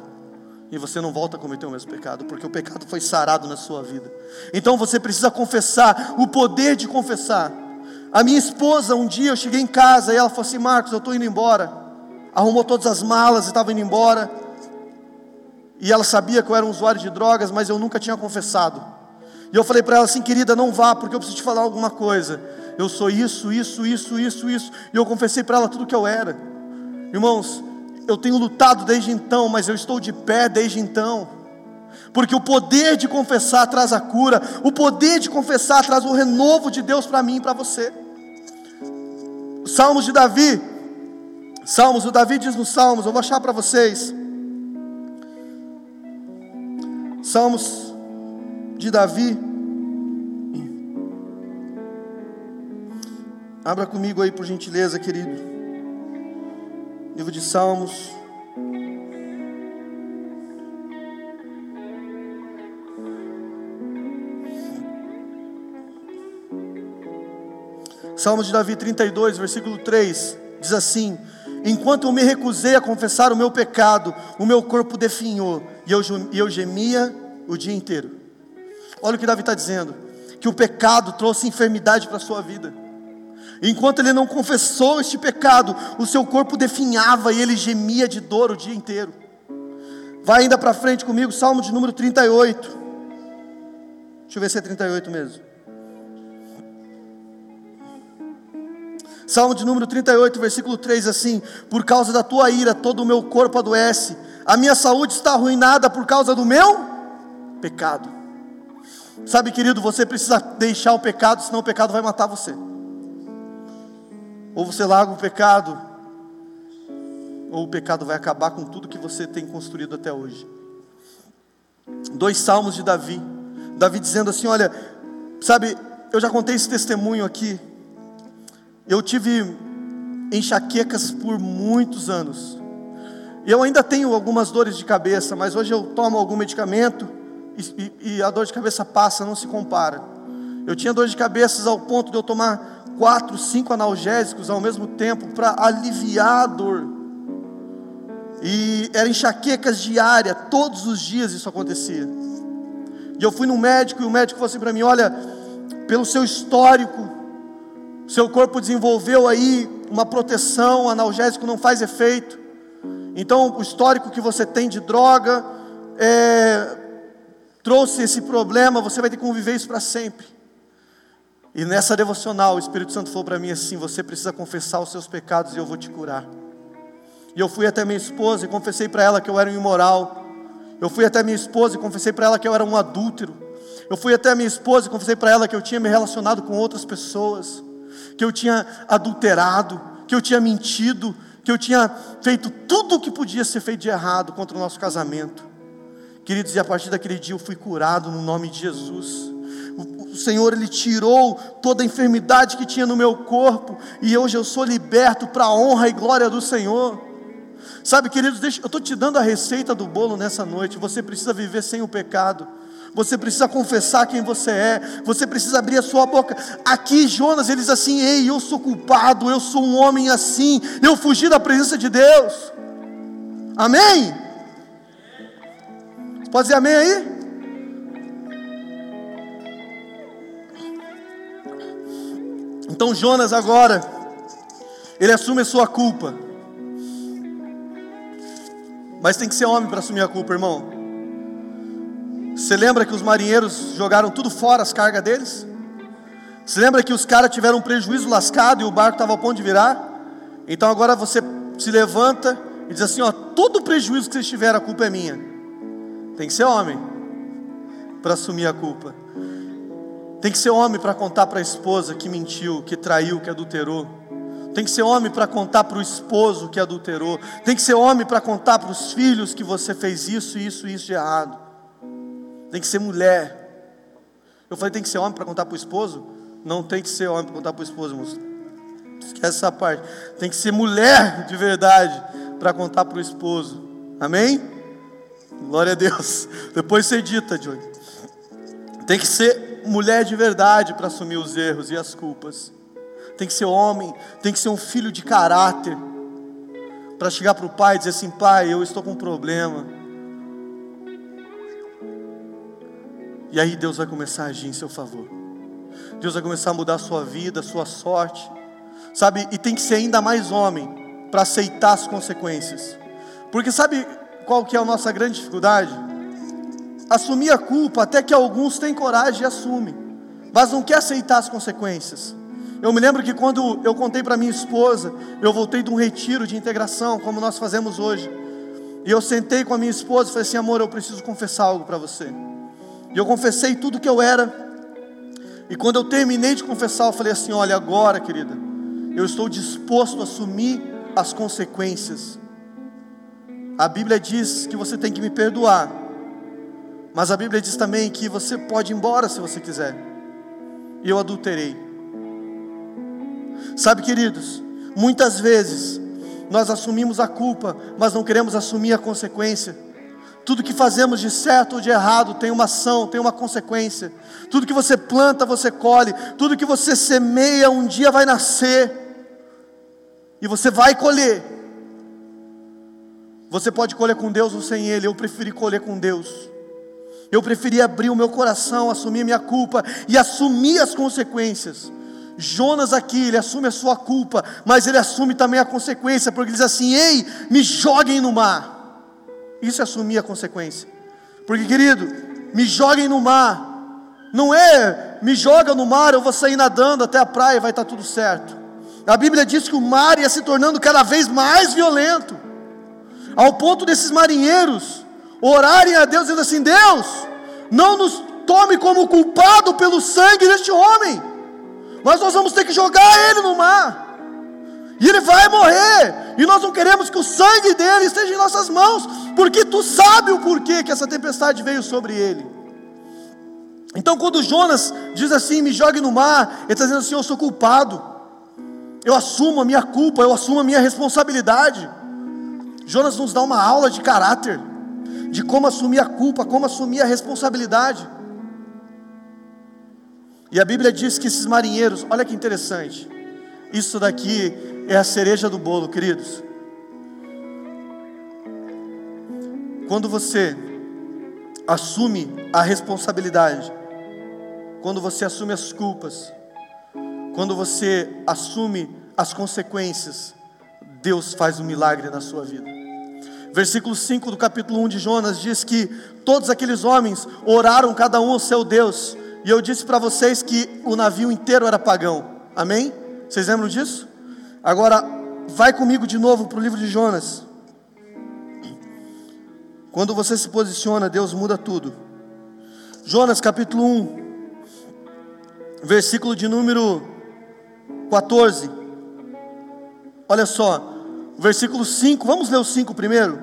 e você não volta a cometer o mesmo pecado, porque o pecado foi sarado na sua vida. Então você precisa confessar, o poder de confessar. A minha esposa, um dia eu cheguei em casa e ela falou assim: Marcos, eu estou indo embora. Arrumou todas as malas e estava indo embora. E ela sabia que eu era um usuário de drogas, mas eu nunca tinha confessado. E eu falei para ela assim: querida, não vá, porque eu preciso te falar alguma coisa. Eu sou isso, isso, isso, isso, isso. E eu confessei para ela tudo que eu era. Irmãos, eu tenho lutado desde então, mas eu estou de pé desde então. Porque o poder de confessar traz a cura, o poder de confessar traz o renovo de Deus para mim e para você. Salmos de Davi, Salmos, o Davi diz nos Salmos, eu vou achar para vocês. Salmos de Davi. Abra comigo aí por gentileza, querido. Livro de Salmos. Salmos de Davi 32, versículo 3, diz assim: Enquanto eu me recusei a confessar o meu pecado, o meu corpo definhou, e eu, eu gemia o dia inteiro. Olha o que Davi está dizendo: que o pecado trouxe enfermidade para a sua vida. Enquanto ele não confessou este pecado, o seu corpo definhava e ele gemia de dor o dia inteiro. Vai ainda para frente comigo, Salmo de número 38. Deixa eu ver se é 38 mesmo. Salmo de número 38, versículo 3 assim: Por causa da tua ira, todo o meu corpo adoece, a minha saúde está arruinada por causa do meu pecado. Sabe, querido, você precisa deixar o pecado, senão o pecado vai matar você. Ou você larga o pecado, ou o pecado vai acabar com tudo que você tem construído até hoje. Dois salmos de Davi. Davi dizendo assim: Olha, sabe, eu já contei esse testemunho aqui. Eu tive enxaquecas por muitos anos. Eu ainda tenho algumas dores de cabeça, mas hoje eu tomo algum medicamento e, e, e a dor de cabeça passa, não se compara. Eu tinha dor de cabeça ao ponto de eu tomar quatro, cinco analgésicos ao mesmo tempo para aliviar a dor. E eram enxaquecas diárias, todos os dias isso acontecia. E eu fui no médico e o médico falou assim para mim: Olha, pelo seu histórico, seu corpo desenvolveu aí uma proteção, analgésico não faz efeito. Então, o histórico que você tem de droga é, trouxe esse problema, você vai ter que conviver isso para sempre. E nessa devocional, o Espírito Santo falou para mim assim: você precisa confessar os seus pecados e eu vou te curar. E eu fui até minha esposa e confessei para ela que eu era um imoral. Eu fui até minha esposa e confessei para ela que eu era um adúltero. Eu fui até minha esposa e confessei para ela que eu tinha me relacionado com outras pessoas, que eu tinha adulterado, que eu tinha mentido, que eu tinha feito tudo o que podia ser feito de errado contra o nosso casamento. Queridos, e a partir daquele dia eu fui curado no nome de Jesus o Senhor ele tirou toda a enfermidade que tinha no meu corpo e hoje eu sou liberto para a honra e glória do Senhor. Sabe, queridos, deixa, eu estou te dando a receita do bolo nessa noite. Você precisa viver sem o pecado. Você precisa confessar quem você é. Você precisa abrir a sua boca. Aqui Jonas ele diz assim: Ei, eu sou culpado. Eu sou um homem assim. Eu fugi da presença de Deus. Amém? Pode dizer amém aí? Então Jonas agora, ele assume a sua culpa. Mas tem que ser homem para assumir a culpa, irmão. Você lembra que os marinheiros jogaram tudo fora as cargas deles? Você lembra que os caras tiveram um prejuízo lascado e o barco estava ao ponto de virar? Então agora você se levanta e diz assim: ó, todo prejuízo que vocês tiveram, a culpa é minha. Tem que ser homem para assumir a culpa. Tem que ser homem para contar para a esposa que mentiu, que traiu, que adulterou. Tem que ser homem para contar para o esposo que adulterou. Tem que ser homem para contar para os filhos que você fez isso, isso, isso de errado. Tem que ser mulher. Eu falei, tem que ser homem para contar para o esposo? Não tem que ser homem para contar para o esposo, moço. Esquece essa parte. Tem que ser mulher de verdade para contar para o esposo. Amém? Glória a Deus. Depois você dita, Johnny. Tem que ser mulher de verdade para assumir os erros e as culpas. Tem que ser homem, tem que ser um filho de caráter para chegar para o pai e dizer assim: pai, eu estou com um problema. E aí Deus vai começar a agir em seu favor. Deus vai começar a mudar a sua vida, a sua sorte. Sabe? E tem que ser ainda mais homem para aceitar as consequências. Porque sabe qual que é a nossa grande dificuldade? Assumir a culpa, até que alguns têm coragem e assumem, mas não quer aceitar as consequências. Eu me lembro que quando eu contei para minha esposa, eu voltei de um retiro de integração, como nós fazemos hoje. E eu sentei com a minha esposa e falei assim: amor, eu preciso confessar algo para você. E eu confessei tudo que eu era. E quando eu terminei de confessar, eu falei assim: olha, agora, querida, eu estou disposto a assumir as consequências. A Bíblia diz que você tem que me perdoar, mas a Bíblia diz também que você pode ir embora se você quiser. E eu adulterei. Sabe, queridos, muitas vezes nós assumimos a culpa, mas não queremos assumir a consequência. Tudo que fazemos de certo ou de errado tem uma ação, tem uma consequência. Tudo que você planta, você colhe. Tudo que você semeia, um dia vai nascer. E você vai colher. Você pode colher com Deus ou sem Ele. Eu preferi colher com Deus. Eu preferi abrir o meu coração, assumir minha culpa e assumir as consequências. Jonas aqui, ele assume a sua culpa, mas ele assume também a consequência, porque ele diz assim: Ei, me joguem no mar. Isso é assumir a consequência. Porque, querido, me joguem no mar. Não é me joga no mar, eu vou sair nadando até a praia, vai estar tudo certo. A Bíblia diz que o mar ia se tornando cada vez mais violento, ao ponto desses marinheiros orarem a Deus, dizendo assim: Deus, não nos tome como culpado pelo sangue deste homem, mas nós vamos ter que jogar ele no mar. E ele vai morrer. E nós não queremos que o sangue dele esteja em nossas mãos, porque tu sabe o porquê que essa tempestade veio sobre ele. Então, quando Jonas diz assim: me jogue no mar, ele está dizendo assim: eu sou culpado, eu assumo a minha culpa, eu assumo a minha responsabilidade. Jonas nos dá uma aula de caráter, de como assumir a culpa, como assumir a responsabilidade. E a Bíblia diz que esses marinheiros, olha que interessante, isso daqui é a cereja do bolo, queridos. Quando você assume a responsabilidade, quando você assume as culpas, quando você assume as consequências, Deus faz um milagre na sua vida. Versículo 5 do capítulo 1 de Jonas diz que todos aqueles homens oraram cada um ao seu Deus, e eu disse para vocês que o navio inteiro era pagão, amém? Vocês lembram disso? Agora, vai comigo de novo para o livro de Jonas. Quando você se posiciona, Deus muda tudo. Jonas capítulo 1, versículo de número 14. Olha só, versículo 5, vamos ler o 5 primeiro?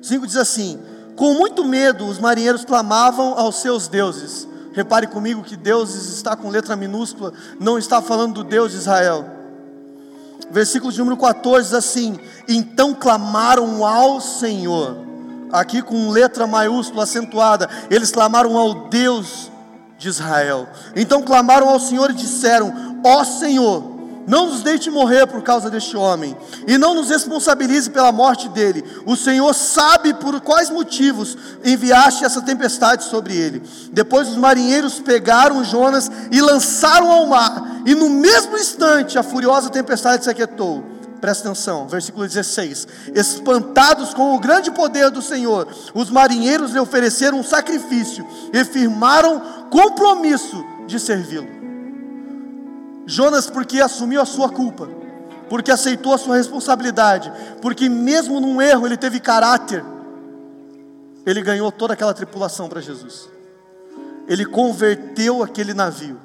5 diz assim: Com muito medo os marinheiros clamavam aos seus deuses. Repare comigo que deuses está com letra minúscula, não está falando do Deus de Israel versículo de número 14 diz assim: Então clamaram ao Senhor, aqui com letra maiúscula acentuada, eles clamaram ao Deus de Israel. Então clamaram ao Senhor e disseram: Ó Senhor, não nos deixe morrer por causa deste homem, e não nos responsabilize pela morte dele. O Senhor sabe por quais motivos enviaste essa tempestade sobre ele. Depois os marinheiros pegaram Jonas e lançaram ao mar, e no mesmo instante a furiosa tempestade se aquietou. Presta atenção, versículo 16: Espantados com o grande poder do Senhor, os marinheiros lhe ofereceram um sacrifício e firmaram compromisso de servi-lo. Jonas, porque assumiu a sua culpa, porque aceitou a sua responsabilidade, porque mesmo num erro ele teve caráter, ele ganhou toda aquela tripulação para Jesus. Ele converteu aquele navio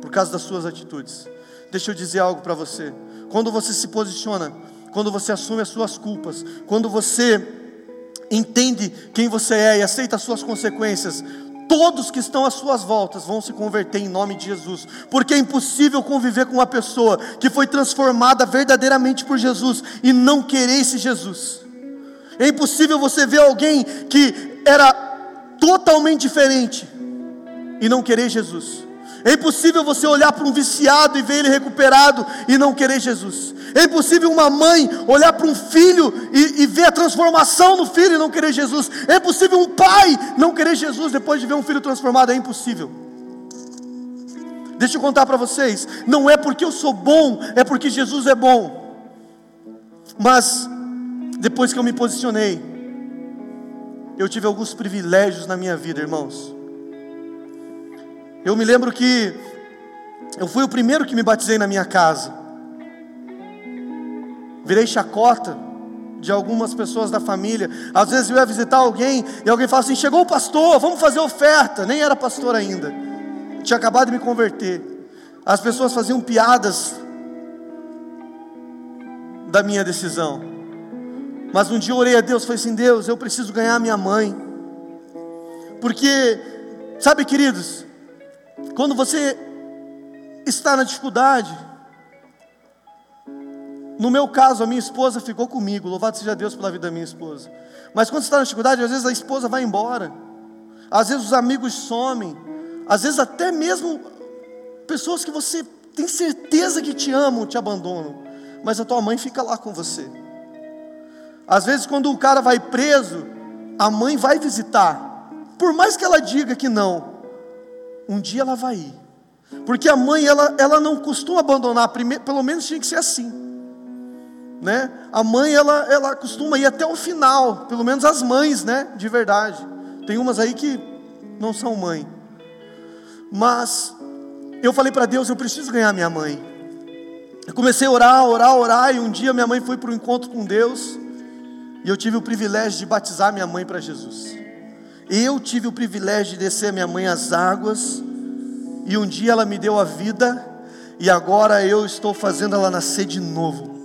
por causa das suas atitudes. Deixa eu dizer algo para você. Quando você se posiciona, quando você assume as suas culpas, quando você entende quem você é e aceita as suas consequências, todos que estão às suas voltas vão se converter em nome de Jesus, porque é impossível conviver com uma pessoa que foi transformada verdadeiramente por Jesus e não querer esse Jesus. É impossível você ver alguém que era totalmente diferente e não querer Jesus. É impossível você olhar para um viciado e ver ele recuperado e não querer Jesus. É impossível uma mãe olhar para um filho e, e, ver a transformação no filho e não querer Jesus. É impossível um pai não querer Jesus depois de ver um filho transformado. É impossível. Deixa eu contar para vocês. Não é porque eu sou bom, é porque Jesus é bom. Mas depois que eu me posicionei, eu tive alguns privilégios na minha vida, irmãos. Eu me lembro que eu fui o primeiro que me batizei na minha casa. Virei chacota de algumas pessoas da família. Às vezes eu ia visitar alguém e alguém fala assim: chegou o pastor, vamos fazer oferta. Nem era pastor ainda, tinha acabado de me converter. As pessoas faziam piadas da minha decisão. Mas um dia eu orei a Deus, falei assim: Deus, eu preciso ganhar minha mãe. Porque, sabe, queridos, quando você está na dificuldade, no meu caso, a minha esposa ficou comigo, louvado seja Deus pela vida da minha esposa. Mas quando você está na dificuldade, às vezes a esposa vai embora, às vezes os amigos somem, às vezes até mesmo pessoas que você tem certeza que te amam te abandonam, mas a tua mãe fica lá com você. Às vezes, quando o cara vai preso, a mãe vai visitar, por mais que ela diga que não, um dia ela vai ir. Porque a mãe, ela, ela não costuma abandonar, primeiro, pelo menos tinha que ser assim. Né? A mãe, ela, ela costuma ir até o final, pelo menos as mães, né? De verdade. Tem umas aí que não são mãe. Mas eu falei para Deus, eu preciso ganhar minha mãe. Eu comecei a orar, orar, orar, e um dia minha mãe foi para o encontro com Deus, e eu tive o privilégio de batizar minha mãe para Jesus. Eu tive o privilégio de descer minha mãe às águas, e um dia ela me deu a vida, e agora eu estou fazendo ela nascer de novo,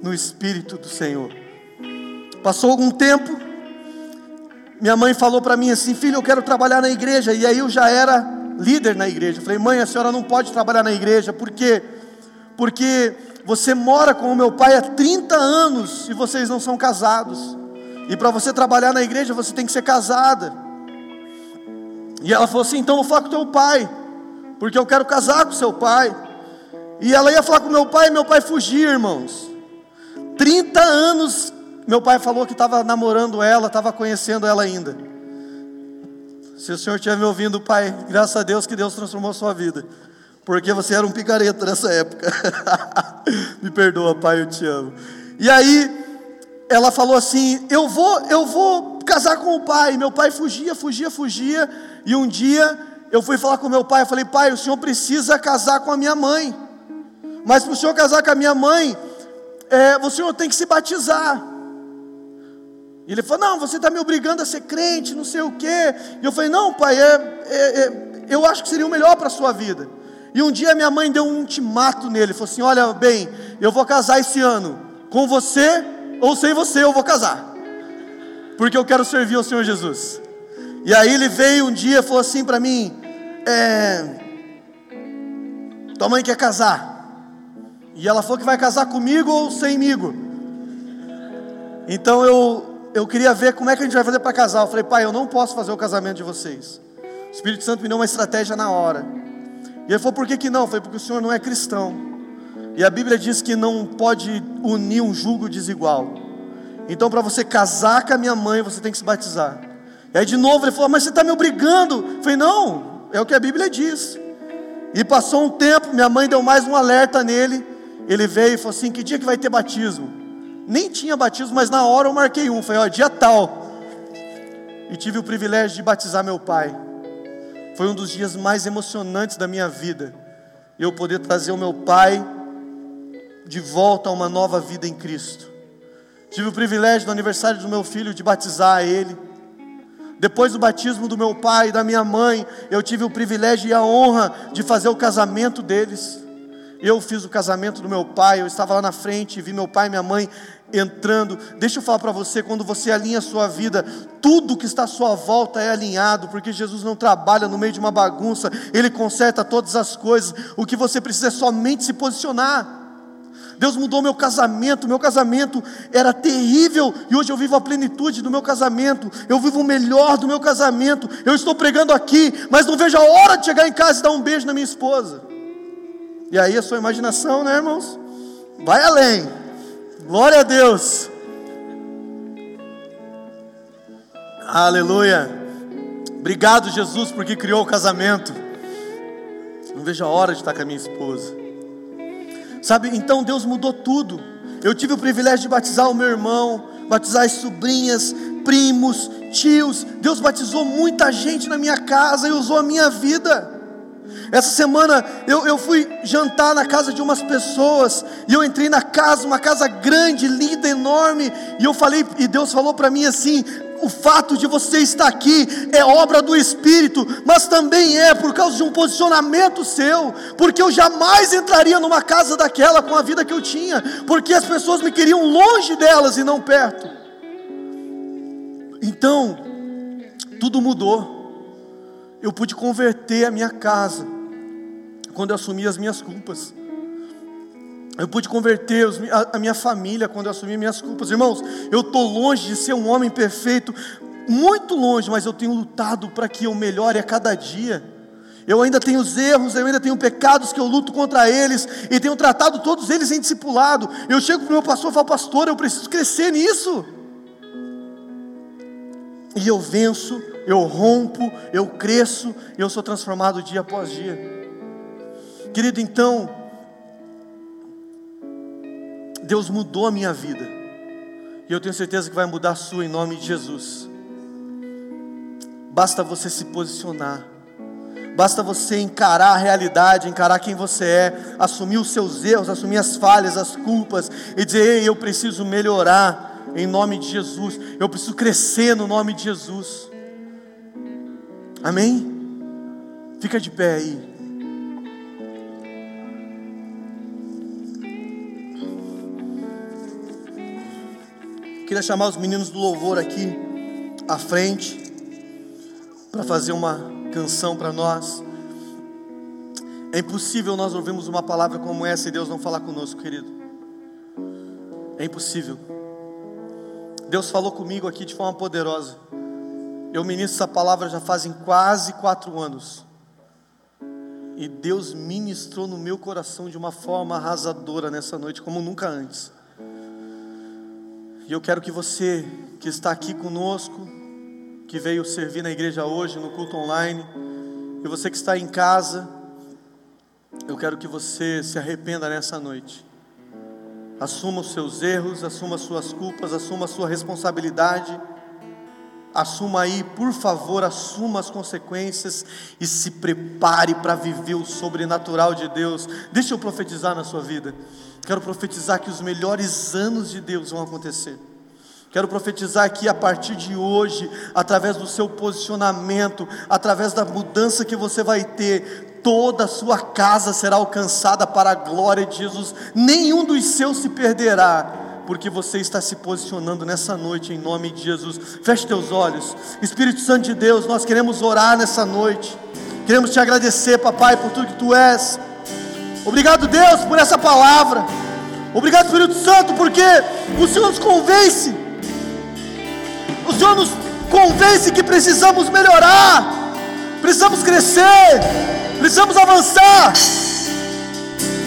no Espírito do Senhor. Passou algum tempo, minha mãe falou para mim assim: Filho, eu quero trabalhar na igreja, e aí eu já era líder na igreja. Eu falei: Mãe, a senhora não pode trabalhar na igreja, por quê? Porque você mora com o meu pai há 30 anos e vocês não são casados. E para você trabalhar na igreja, você tem que ser casada. E ela falou assim: então vou falar com teu pai, porque eu quero casar com seu pai. E ela ia falar com meu pai, e meu pai fugia, irmãos. 30 anos, meu pai falou que estava namorando ela, estava conhecendo ela ainda. Se o senhor estiver me ouvindo, pai, graças a Deus que Deus transformou a sua vida. Porque você era um picareta nessa época. me perdoa, pai, eu te amo. E aí, ela falou assim: "Eu vou, eu vou casar com o pai". Meu pai fugia, fugia, fugia, e um dia eu fui falar com meu pai, eu falei: "Pai, o senhor precisa casar com a minha mãe. Mas para o senhor casar com a minha mãe, é, o senhor tem que se batizar". E ele falou: "Não, você está me obrigando a ser crente, não sei o quê". E eu falei: "Não, pai, é, é, é eu acho que seria o melhor para a sua vida". E um dia minha mãe deu um ultimato nele, falou assim: "Olha, bem, eu vou casar esse ano com você ou sem você eu vou casar, porque eu quero servir ao Senhor Jesus. E aí ele veio um dia e falou assim para mim: é, Tua mãe quer casar. E ela falou que vai casar comigo ou semigo. Então eu, eu queria ver como é que a gente vai fazer para casar. Eu falei, pai, eu não posso fazer o casamento de vocês. O Espírito Santo me deu uma estratégia na hora. E ele falou, por que, que não? Eu falei, porque o senhor não é cristão. E a Bíblia diz que não pode unir um jugo desigual. Então, para você casar com a minha mãe, você tem que se batizar. E aí, de novo, ele falou: Mas você está me obrigando. Eu falei: Não, é o que a Bíblia diz. E passou um tempo, minha mãe deu mais um alerta nele. Ele veio e falou assim: Que dia que vai ter batismo? Nem tinha batismo, mas na hora eu marquei um. Falei: Ó, dia tal. E tive o privilégio de batizar meu pai. Foi um dos dias mais emocionantes da minha vida. Eu poder trazer o meu pai de volta a uma nova vida em Cristo. Tive o privilégio no aniversário do meu filho de batizar ele. Depois do batismo do meu pai e da minha mãe, eu tive o privilégio e a honra de fazer o casamento deles. Eu fiz o casamento do meu pai, eu estava lá na frente, vi meu pai e minha mãe entrando. Deixa eu falar para você, quando você alinha a sua vida, tudo que está à sua volta é alinhado, porque Jesus não trabalha no meio de uma bagunça, ele conserta todas as coisas. O que você precisa é somente se posicionar. Deus mudou meu casamento. Meu casamento era terrível e hoje eu vivo a plenitude do meu casamento. Eu vivo o melhor do meu casamento. Eu estou pregando aqui, mas não vejo a hora de chegar em casa e dar um beijo na minha esposa. E aí a sua imaginação, né, irmãos? Vai além. Glória a Deus. Aleluia. Obrigado, Jesus, porque criou o casamento. Não vejo a hora de estar com a minha esposa. Sabe, então Deus mudou tudo. Eu tive o privilégio de batizar o meu irmão, batizar as sobrinhas, primos, tios. Deus batizou muita gente na minha casa e usou a minha vida. Essa semana eu, eu fui jantar na casa de umas pessoas e eu entrei na casa, uma casa grande, linda, enorme, e eu falei, e Deus falou para mim assim: o fato de você estar aqui é obra do Espírito, mas também é por causa de um posicionamento seu, porque eu jamais entraria numa casa daquela com a vida que eu tinha, porque as pessoas me queriam longe delas e não perto. Então, tudo mudou. Eu pude converter a minha casa quando eu assumi as minhas culpas. Eu pude converter a minha família quando eu assumi minhas culpas. Irmãos, eu estou longe de ser um homem perfeito, muito longe, mas eu tenho lutado para que eu melhore a cada dia. Eu ainda tenho os erros, eu ainda tenho pecados que eu luto contra eles, e tenho tratado todos eles em discipulado. Eu chego para o meu pastor e falo, pastor, eu preciso crescer nisso. E eu venço, eu rompo, eu cresço, eu sou transformado dia após dia. Querido, então, Deus mudou a minha vida. E eu tenho certeza que vai mudar a sua em nome de Jesus. Basta você se posicionar. Basta você encarar a realidade, encarar quem você é, assumir os seus erros, assumir as falhas, as culpas e dizer: Ei, eu preciso melhorar em nome de Jesus. Eu preciso crescer no nome de Jesus. Amém? Fica de pé aí. Queria chamar os meninos do louvor aqui à frente para fazer uma canção para nós. É impossível nós ouvirmos uma palavra como essa e Deus não falar conosco, querido. É impossível. Deus falou comigo aqui de forma poderosa. Eu ministro essa palavra já fazem quase quatro anos. E Deus ministrou no meu coração de uma forma arrasadora nessa noite, como nunca antes. E eu quero que você que está aqui conosco, que veio servir na igreja hoje, no culto online, e você que está em casa, eu quero que você se arrependa nessa noite. Assuma os seus erros, assuma as suas culpas, assuma a sua responsabilidade. Assuma aí, por favor, assuma as consequências e se prepare para viver o sobrenatural de Deus. Deixa eu profetizar na sua vida. Quero profetizar que os melhores anos de Deus vão acontecer. Quero profetizar que a partir de hoje, através do seu posicionamento, através da mudança que você vai ter, toda a sua casa será alcançada para a glória de Jesus. Nenhum dos seus se perderá, porque você está se posicionando nessa noite em nome de Jesus. Feche teus olhos. Espírito Santo de Deus, nós queremos orar nessa noite. Queremos te agradecer, papai, por tudo que tu és. Obrigado, Deus, por essa palavra. Obrigado, Espírito Santo, porque o Senhor nos convence. O Senhor nos convence que precisamos melhorar, precisamos crescer, precisamos avançar.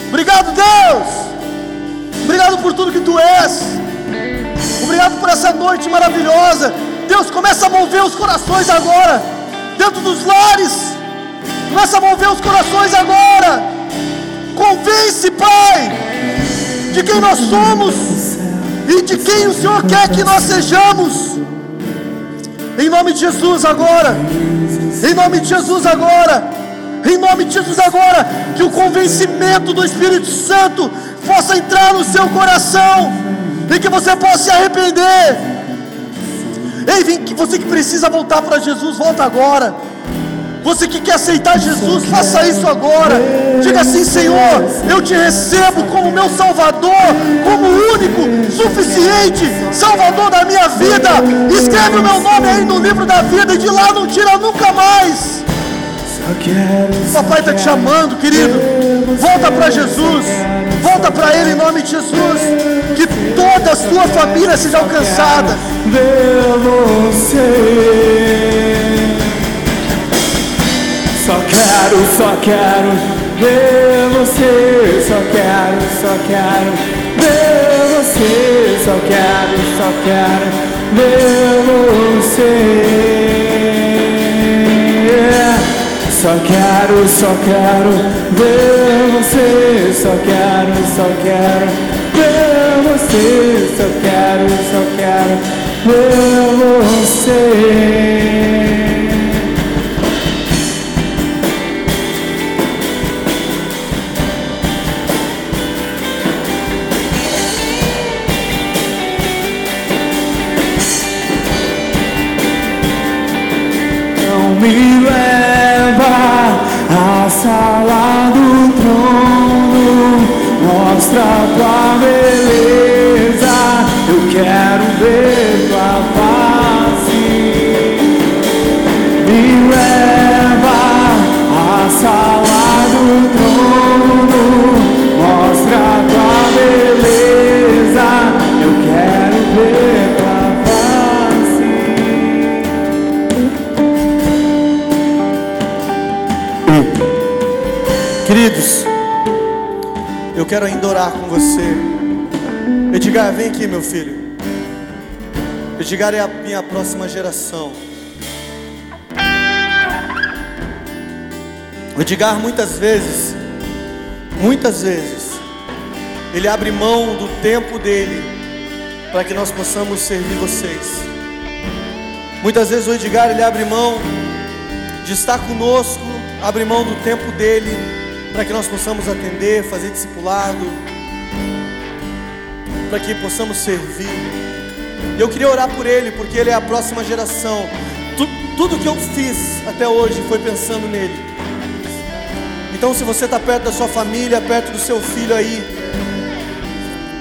Obrigado, Deus. Obrigado por tudo que tu és. Obrigado por essa noite maravilhosa. Deus, começa a mover os corações agora, dentro dos lares. Começa a mover os corações agora Convence, Pai, de quem nós somos e de quem o Senhor quer que nós sejamos. Em nome de Jesus agora. Em nome de Jesus agora. Em nome de Jesus agora, que o convencimento do Espírito Santo possa entrar no seu coração e que você possa se arrepender. Ei, vem, você que precisa voltar para Jesus, volta agora. Você que quer aceitar Jesus, faça isso agora. Diga assim: Senhor, eu te recebo como meu Salvador, como único, suficiente Salvador da minha vida. Escreve o meu nome aí no livro da vida e de lá não tira nunca mais. Papai está te chamando, querido. Volta para Jesus. Volta para Ele em nome de Jesus. Que toda a sua família seja alcançada. Só quero, só quero ver você. Só quero, só quero ver você. Só quero, só quero ver você. Só quero, só quero ver você. Só quero, só quero ver você. Só quero, só quero ver você. Me leva à sala do trono, mostra tua beleza. Eu quero ver tua face. Me leva à sala do trono, quero ainda orar com você. Edgar, vem aqui, meu filho. Edgar é a minha próxima geração. O Edgar, muitas vezes, muitas vezes, ele abre mão do tempo dele para que nós possamos servir vocês. Muitas vezes o Edgar ele abre mão de estar conosco, abre mão do tempo dele para que nós possamos atender, fazer discipulado, para que possamos servir. Eu queria orar por ele, porque ele é a próxima geração. Tu- tudo que eu fiz até hoje foi pensando nele. Então, se você está perto da sua família, perto do seu filho aí,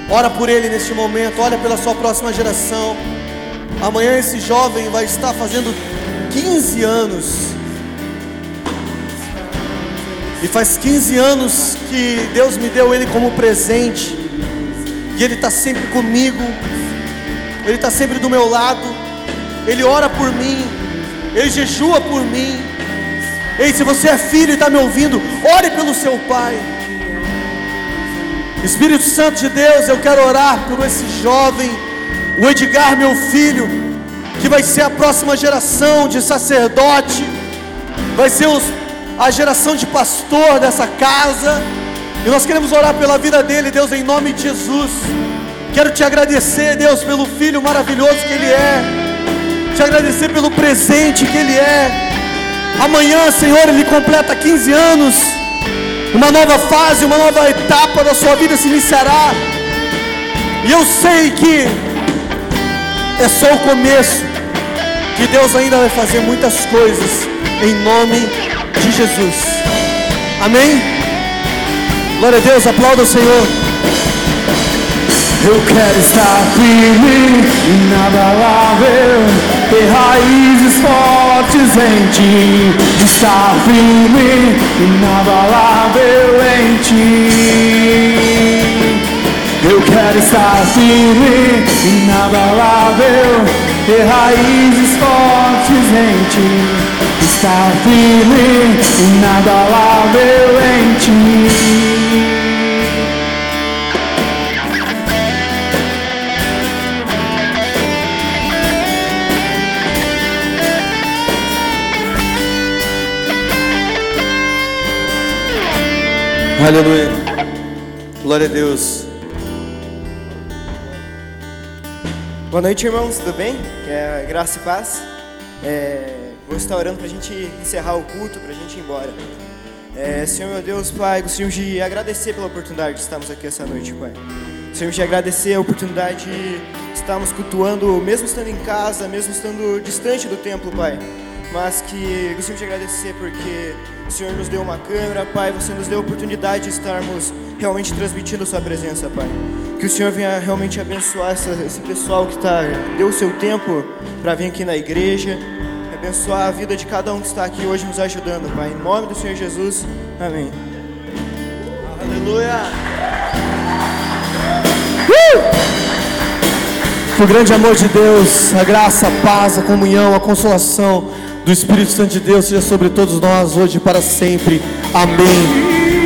ora por ele neste momento, olha pela sua próxima geração. Amanhã esse jovem vai estar fazendo 15 anos. E faz 15 anos que Deus me deu ele como presente. E ele está sempre comigo. Ele está sempre do meu lado. Ele ora por mim. Ele jejua por mim. Ei, se você é filho e está me ouvindo, ore pelo seu pai. Espírito Santo de Deus, eu quero orar por esse jovem, o Edgar, meu filho, que vai ser a próxima geração de sacerdote, vai ser os- a geração de pastor dessa casa, e nós queremos orar pela vida dele, Deus, em nome de Jesus. Quero te agradecer, Deus, pelo filho maravilhoso que ele é, te agradecer pelo presente que ele é. Amanhã, Senhor, ele completa 15 anos. Uma nova fase, uma nova etapa da sua vida se iniciará. E eu sei que é só o começo. Que Deus ainda vai fazer muitas coisas em nome de Jesus. Amém? Glória a Deus, aplauda o Senhor. Eu quero estar firme, inabalável, ter raízes fortes em ti. Estar firme, inabalável em ti. Eu quero estar firme, inabalável, ter raízes fortes em ti. Estar firme, inabalável em ti. Aleluia. Glória a Deus. Boa noite, irmãos, tudo bem? É graça e paz. É, vou estar orando para a gente encerrar o culto, para a gente ir embora. É, Senhor, meu Deus, Pai, gostaríamos de agradecer pela oportunidade de estarmos aqui essa noite, Pai. Gostaríamos de agradecer a oportunidade de estarmos cultuando, mesmo estando em casa, mesmo estando distante do templo, Pai. Mas que gostaríamos de agradecer porque o Senhor nos deu uma câmera, Pai, você nos deu a oportunidade de estarmos realmente transmitindo a Sua presença, Pai. Que o Senhor venha realmente abençoar essa- esse pessoal que tá, deu o seu tempo para vir aqui na igreja abençoar a vida de cada um que está aqui hoje nos ajudando, Pai. Em nome do Senhor Jesus, amém. Aleluia! Uh! Que o grande amor de Deus, a graça, a paz, a comunhão, a consolação do Espírito Santo de Deus seja sobre todos nós hoje e para sempre. Amém.